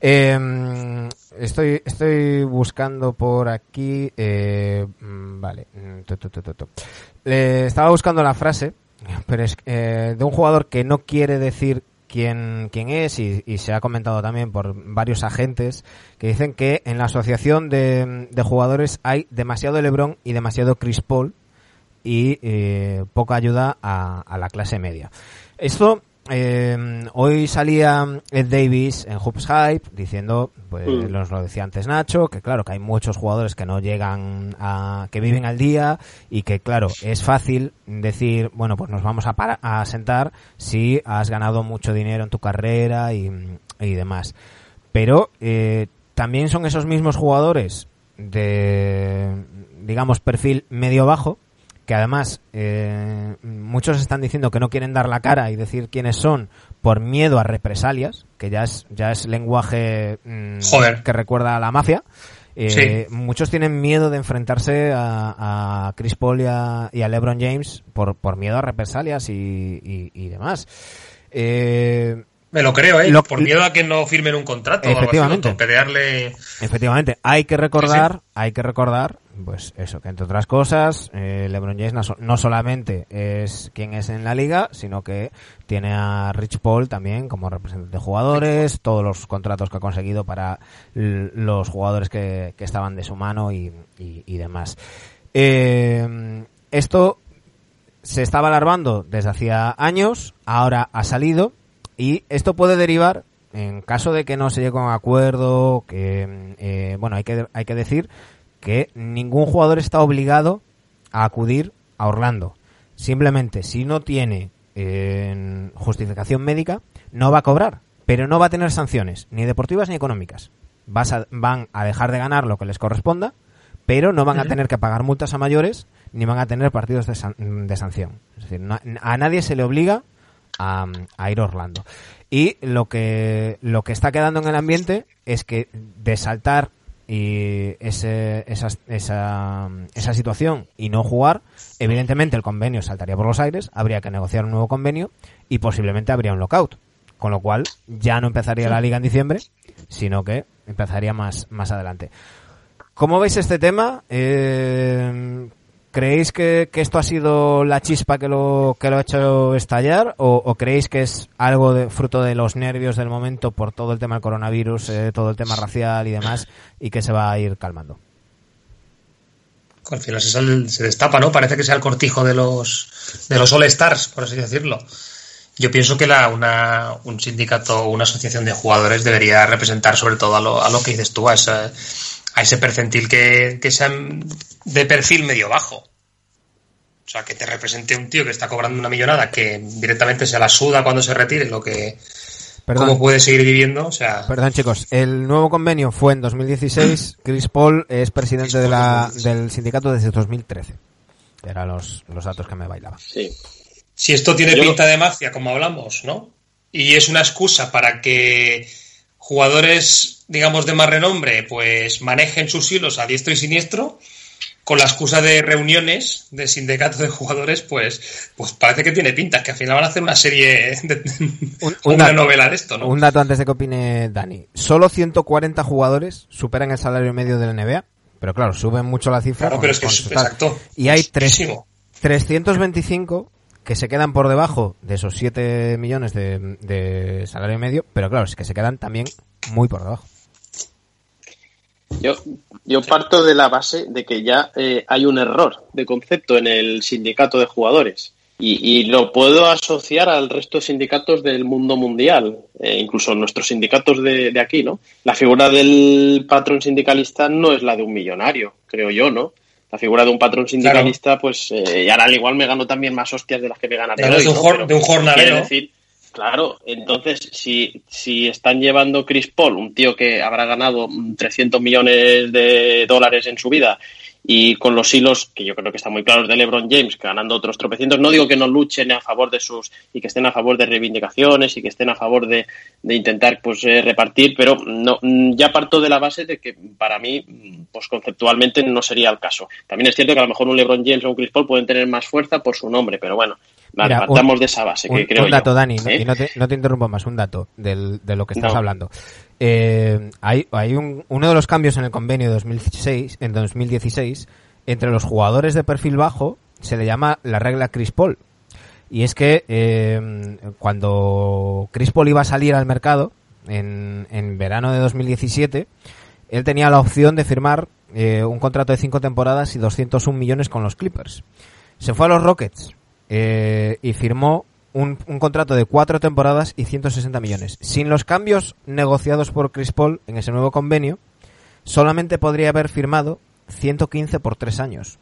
Em, estoy, estoy buscando por aquí. Eh, mm, vale. Mm, estaba buscando la frase, pero es eh, de un jugador que no quiere decir quién, quién es y, se ha comentado también por varios agentes que dicen que en la asociación de, jugadores hay demasiado LeBron y demasiado Chris Paul y eh, poca ayuda a, a la clase media. Esto eh, hoy salía Ed Davis en Hoops Hype diciendo, pues mm. nos lo decía antes Nacho, que claro, que hay muchos jugadores que no llegan a, que viven al día y que claro, es fácil decir, bueno, pues nos vamos a, a sentar si has ganado mucho dinero en tu carrera y, y demás. Pero eh, también son esos mismos jugadores de, digamos, perfil medio bajo, que además eh, muchos están diciendo que no quieren dar la cara y decir quiénes son por miedo a represalias, que ya es, ya es lenguaje mm, que recuerda a la mafia. Eh, muchos tienen miedo de enfrentarse a, Chris Paul y a, LeBron James por, por miedo a represalias y, y, demás. Eh, me lo creo, ¿eh? por miedo a que no firmen un contrato efectivamente, o pelearle... Efectivamente. Hay que recordar, hay que recordar pues eso, que entre otras cosas, eh, LeBron James no, solamente es quien es en la liga, sino que tiene a Rich Paul también como representante de jugadores, todos los contratos que ha conseguido para los jugadores que, estaban de su mano y, demás. Eh, esto se estaba alarmando desde hacía años, ahora ha salido y esto puede derivar en caso de que no se llegue a un acuerdo, que eh, bueno, hay que hay que decir que ningún jugador está obligado a acudir a Orlando. Simplemente, si no tiene eh, justificación médica, no va a cobrar, pero no va a tener sanciones, ni deportivas ni económicas. van a dejar de ganar lo que les corresponda, pero no van a tener que pagar multas a mayores, ni van a tener partidos de, sanción. Es decir, a nadie se le obliga a, a, ir a Orlando. Y lo que, lo que está quedando en el ambiente es que de saltar y ese, esa, esa, esa situación y no jugar, evidentemente el convenio saltaría por los aires, habría que negociar un nuevo convenio y posiblemente habría un lockout. Con lo cual ya no empezaría la liga en diciembre, sino que empezaría más, más adelante. ¿Cómo veis este tema? Eh, ¿Creéis que, esto ha sido la chispa que lo, que lo ha hecho estallar? ¿O, creéis que es algo de, fruto de los nervios del momento por todo el tema del coronavirus, eh, todo el tema racial y demás, y que se va a ir calmando? Al final se, destapa, ¿no? Parece que sea el cortijo de los, de los All Stars, por así decirlo. Yo pienso que la, una, un sindicato una asociación de jugadores debería representar sobre todo a lo, a lo que dices tú, a esa a ese percentil que, que sea de perfil medio bajo. O sea, que te represente un tío que está cobrando una millonada que directamente se la suda cuando se retire, lo que. ¿Cómo puede seguir viviendo? O sea... Perdón, chicos. El nuevo convenio fue en 2016. Chris Paul es presidente de la, del sindicato desde 2013. Eran los, los datos que me bailaban. Sí. Si esto tiene pinta de mafia, como hablamos, ¿no? Y es una excusa para que jugadores, digamos, de más renombre, pues manejen sus hilos a diestro y siniestro, con la excusa de reuniones de sindicatos de jugadores, pues, pues parece que tiene pintas, que al final van a hacer una serie, de, una novela de esto, ¿no? Un dato antes de que opine Dani. Solo 140 jugadores superan el salario medio de la NBA, pero claro, suben mucho la cifra. Claro, pero es que es, exacto. Y hay tres, 325 que se quedan por debajo de esos 7 millones de, salario medio, pero claro, es que se quedan también muy por debajo. Yo, yo parto de la base de que ya eh, hay un error de concepto en el sindicato de jugadores y, lo puedo asociar al resto de sindicatos del mundo mundial, eh, incluso nuestros sindicatos de, de, aquí, ¿no? La figura del patrón sindicalista no es la de un millonario, creo yo, ¿no? La figura de un patrón sindicalista, pues eh, y ahora al igual me gano también más hostias de las que me jor- Pero de un jornalero. decir, claro, entonces si, si están llevando Chris Paul, un tío que habrá ganado mm, 300 millones de dólares en su vida, y con los hilos que yo creo que están muy claros de LeBron James ganando otros tropecientos no digo que no luchen a favor de sus y que estén a favor de reivindicaciones y que estén a favor de, de intentar pues eh, repartir pero no mm, ya parto de la base de que para mí mm, pues conceptualmente no sería el caso también es cierto que a lo mejor un LeBron James o un Chris Paul pueden tener más fuerza por su nombre pero bueno vale, Mira, partamos un- de esa base un, que creo un dato, yo, Dani. ¿eh? y no te, no te interrumpo más, un dato del, de lo que estás No. hablando. Eh, hay hay un, uno de los cambios en el convenio de 2016, en 2016 entre los jugadores de perfil bajo se le llama la regla Chris Paul. Y es que eh, cuando Chris Paul iba a salir al mercado en, en verano de 2017, él tenía la opción de firmar eh, un contrato de cinco temporadas y 201 millones con los Clippers. Se fue a los Rockets y firmó un, un contrato de cuatro temporadas y 160 millones. Sin los cambios negociados por Chris Paul en ese nuevo convenio, solamente podría haber firmado 115 por tres años.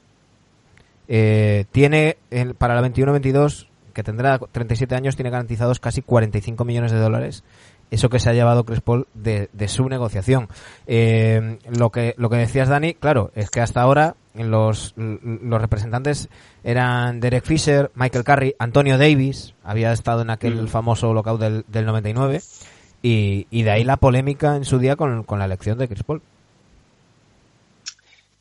Eh, tiene el- para la 21-22, que tendrá 37 años, tiene garantizados casi 45 millones de dólares. Eso que se ha llevado Chris Paul de, de su negociación. Eh, lo que lo que decías, Dani, claro, es que hasta ahora los, los representantes eran Derek Fisher, Michael Curry, Antonio Davis, había estado en aquel Mm. famoso lockout del, del 99, y, y de ahí la polémica en su día con, con la elección de Chris Paul.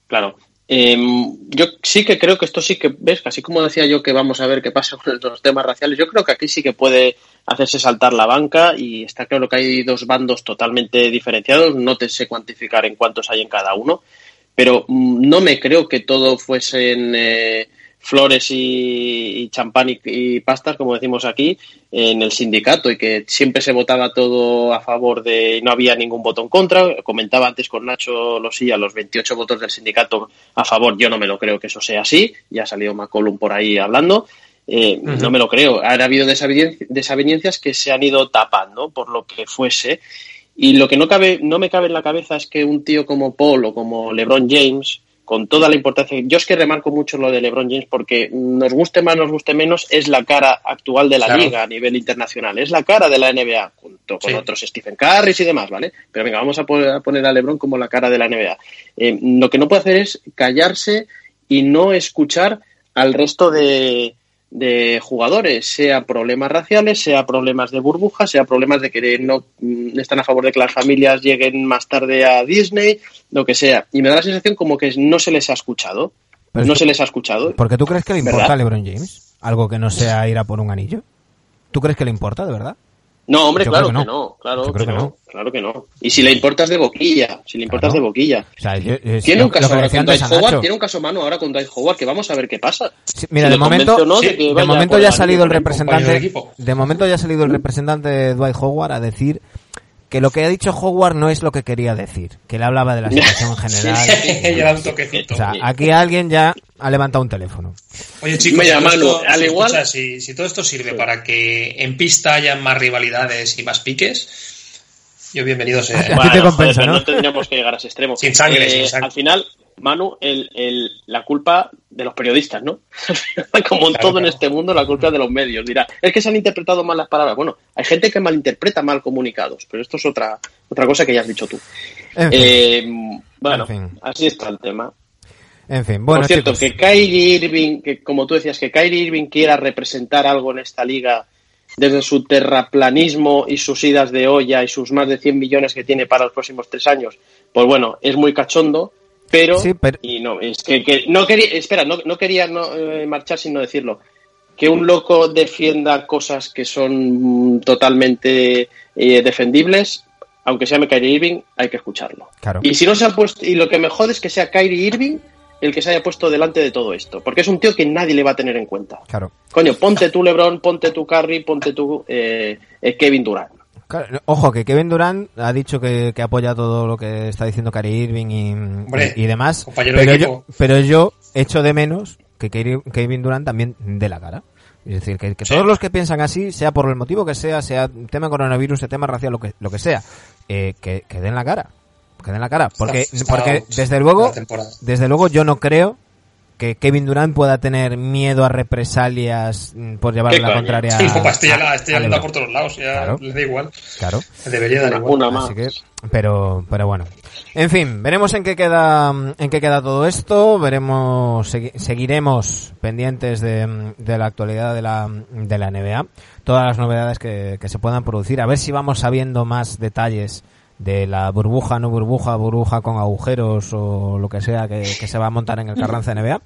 Claro. Em, yo sí que creo que esto sí que, ves, así como decía yo que vamos a ver qué pasa con los temas raciales, yo creo que aquí sí que puede hacerse saltar la banca y está claro que hay dos bandos totalmente diferenciados, no te sé cuantificar en cuántos hay en cada uno, pero mm, no me creo que todo fuesen eh, flores y, y champán y, y pastas, como decimos aquí, en el sindicato y que siempre se votaba todo a favor de no había ningún voto en contra. Comentaba antes con Nacho Losilla los 28 votos del sindicato a favor. Yo no me lo creo que eso sea así. Ya ha salido McCollum por ahí hablando. Eh. No me lo creo. Ha habido desavenencias que se han ido tapando por lo que fuese. Y lo que no cabe, no me cabe en la cabeza es que un tío como Paul o como LeBron James, con toda la importancia, yo es que remarco mucho lo de LeBron James porque nos guste más, nos guste menos, es la cara actual de la Claro. liga a nivel internacional, es la cara de la NBA, junto con Sí. otros Stephen Curry y demás, ¿vale? Pero venga, vamos a poner, a poner a LeBron como la cara de la NBA. Eh, lo que no puede hacer es callarse y no escuchar al resto de, de jugadores, sea problemas raciales, sea problemas de burbujas, sea problemas de que no mm, están a favor de que las familias lleguen más tarde a Disney, lo que sea. Y me da la sensación como que no se les ha escuchado. Pero no se les ha escuchado. ¿Por qué tú crees que le importa ¿Verdad? a LeBron James? Algo que no sea ir a por un anillo. ¿Tú crees que le importa, de verdad? No, hombre, Yo claro que que no. Claro que que no. no. Claro que no. Y si le importas de boquilla, si le importas Claro. de boquilla. O sea, yo- yo- Tiene un caso ahora con Dwight Howard, tiene un caso mano ahora con Dwight Howard que vamos a ver qué pasa. Sí, mira, Si de momento, no de sí, momento ya ha salido el representante. De momento ya ha salido el representante de Dwight Howard a decir que lo que ha dicho Howard no es lo que quería decir, que él hablaba de la situación general. ya da un toquecito. O sea, aquí alguien ya ha levantado un teléfono. Oye, chicos, Mira, si Manu, esto- al si, igual- escucha, si, si todo esto sirve para que en pista haya más rivalidades y más piques, yo bienvenido sea. A ti te Bueno, compensa, joder, ¿no? no tendríamos que llegar a ese extremo. Sin sangre, Eh, sin sangre. Al final, Manu, el, el- la culpa de los periodistas, ¿no? Como en Claro, todo en este mundo, la culpa es de los medios. Dirá, es que se han interpretado mal las palabras. Bueno, hay gente que malinterpreta mal comunicados, pero esto es otra, otra cosa que ya has dicho tú. En fin, Eh, bueno, En fin. así está el tema. en fin. bueno, Por cierto, chicos, que Kyrie Irving, que como tú decías, que Kyrie Irving quiera representar algo en esta liga desde su terraplanismo y sus idas de olla y sus más de 100 millones que tiene para los próximos tres años, pues bueno, es muy cachondo, pero... Sí, pero- Y no, es que, que no quería... Espera, no, no quería no, eh, marchar sin no decirlo. Que un loco defienda cosas que son totalmente eh, defendibles, aunque se llame Kyrie Irving, hay que escucharlo. claro. Y si no se ha puesto, y lo que me jode es que sea Kyrie Irving el que se haya puesto delante de todo esto, porque es un tío que nadie le va a tener en cuenta. Claro. Coño, ponte tú LeBron, ponte tú Curry, ponte tú eh, eh, Kevin Durant. Claro, Ojo, que Kevin Durant ha dicho que, que apoya todo lo que está diciendo Kyrie Irving y, Hombre, y, y demás. de Pero yo, pero yo echo de menos que Kevin Durant también dé la cara. Es decir, que, que Sí. todos los que piensan así, sea por el motivo que sea, sea tema coronavirus, sea tema racial, lo que, lo que sea, eh, que, que den la cara. Que den la cara. Porque, Está- está porque desde de luego, desde luego yo no creo que Kevin Durant pueda tener miedo a represalias mm, por llevar ¿Qué la contraria. Sí, este a- la- este ya a le da LeBron. por todos lados, ya Claro. le da igual. Claro. Debería dar Una, igual. una más. Así que, pero, pero bueno. En fin, veremos en qué queda, en qué queda todo esto. Veremos, segui- seguiremos pendientes de, de la actualidad de la, de la NBA. Todas las novedades que, que se puedan producir. A ver si vamos sabiendo más detalles de la burbuja, no burbuja, burbuja con agujeros o lo que sea que, que se va a montar en el Carranza NBA.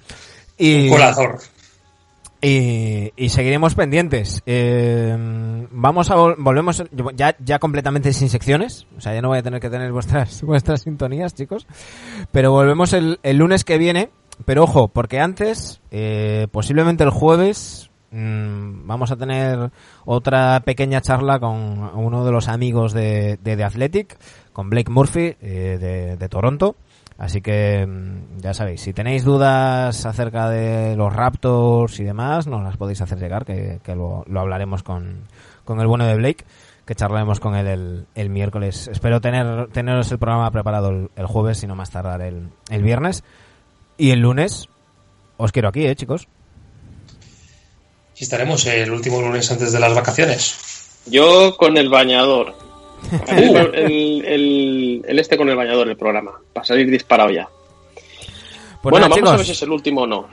Y, colador. y, y seguiremos pendientes. Eh, vamos a vol- volvemos ya ya completamente sin secciones, o sea ya no voy a tener que tener vuestras vuestras sintonías, chicos. Pero volvemos el, el lunes que viene. Pero ojo, porque antes, eh, posiblemente el jueves, mm, vamos a tener otra pequeña charla con uno de los amigos de, de The Athletic, con Blake Murphy eh, de, Toronto. Así que mm, ya sabéis, si tenéis dudas acerca de los Raptors y demás, nos las podéis hacer llegar, que, lo hablaremos con, con el bueno de Blake, que charlaremos con él el, el miércoles. Espero tener teneros el programa preparado el, el jueves, si no más tardar el, el viernes. Y el lunes os quiero aquí, ¿eh, chicos? Y estaremos el último lunes antes de las vacaciones. Yo con el bañador. El, el- el- el este con el bañador, el programa. Para salir disparado ya. Pues bueno, nada, vamos a ver si es el último o no.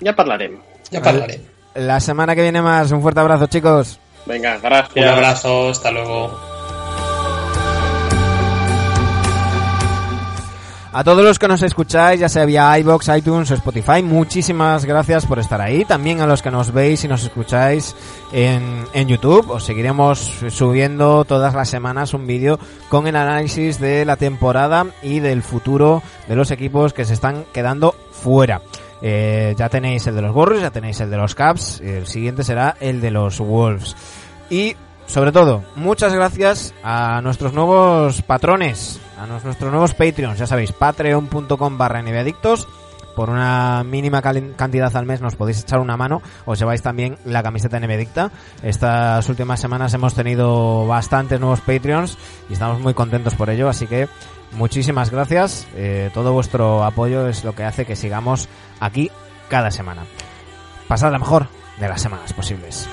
Ya hablaremos. Ya hablaré. la semana que viene más. Un fuerte abrazo, chicos. Venga, gracias. Un abrazo, hasta luego. A todos los que nos escucháis, ya sea vía iBox, iTunes o Spotify, muchísimas gracias por estar ahí. También a los que nos veis y nos escucháis en, en YouTube, os seguiremos subiendo todas las semanas un vídeo con el análisis de la temporada y del futuro de los equipos que se están quedando fuera. Eh, ya tenéis el de los Warriors, ya tenéis el de los Caps, el siguiente será el de los Wolves. Y sobre todo, muchas gracias a nuestros nuevos patrones, a nuestros nuevos Patreons, ya sabéis, patreon.com barra NBAdictos. Por una mínima cantidad al mes nos podéis echar una mano, os lleváis también la camiseta NBAdicta. Estas últimas semanas hemos tenido bastantes nuevos Patreons y estamos muy contentos por ello, así que muchísimas gracias. Eh, todo vuestro apoyo es lo que hace que sigamos aquí cada semana. Pasad la mejor de las semanas posibles.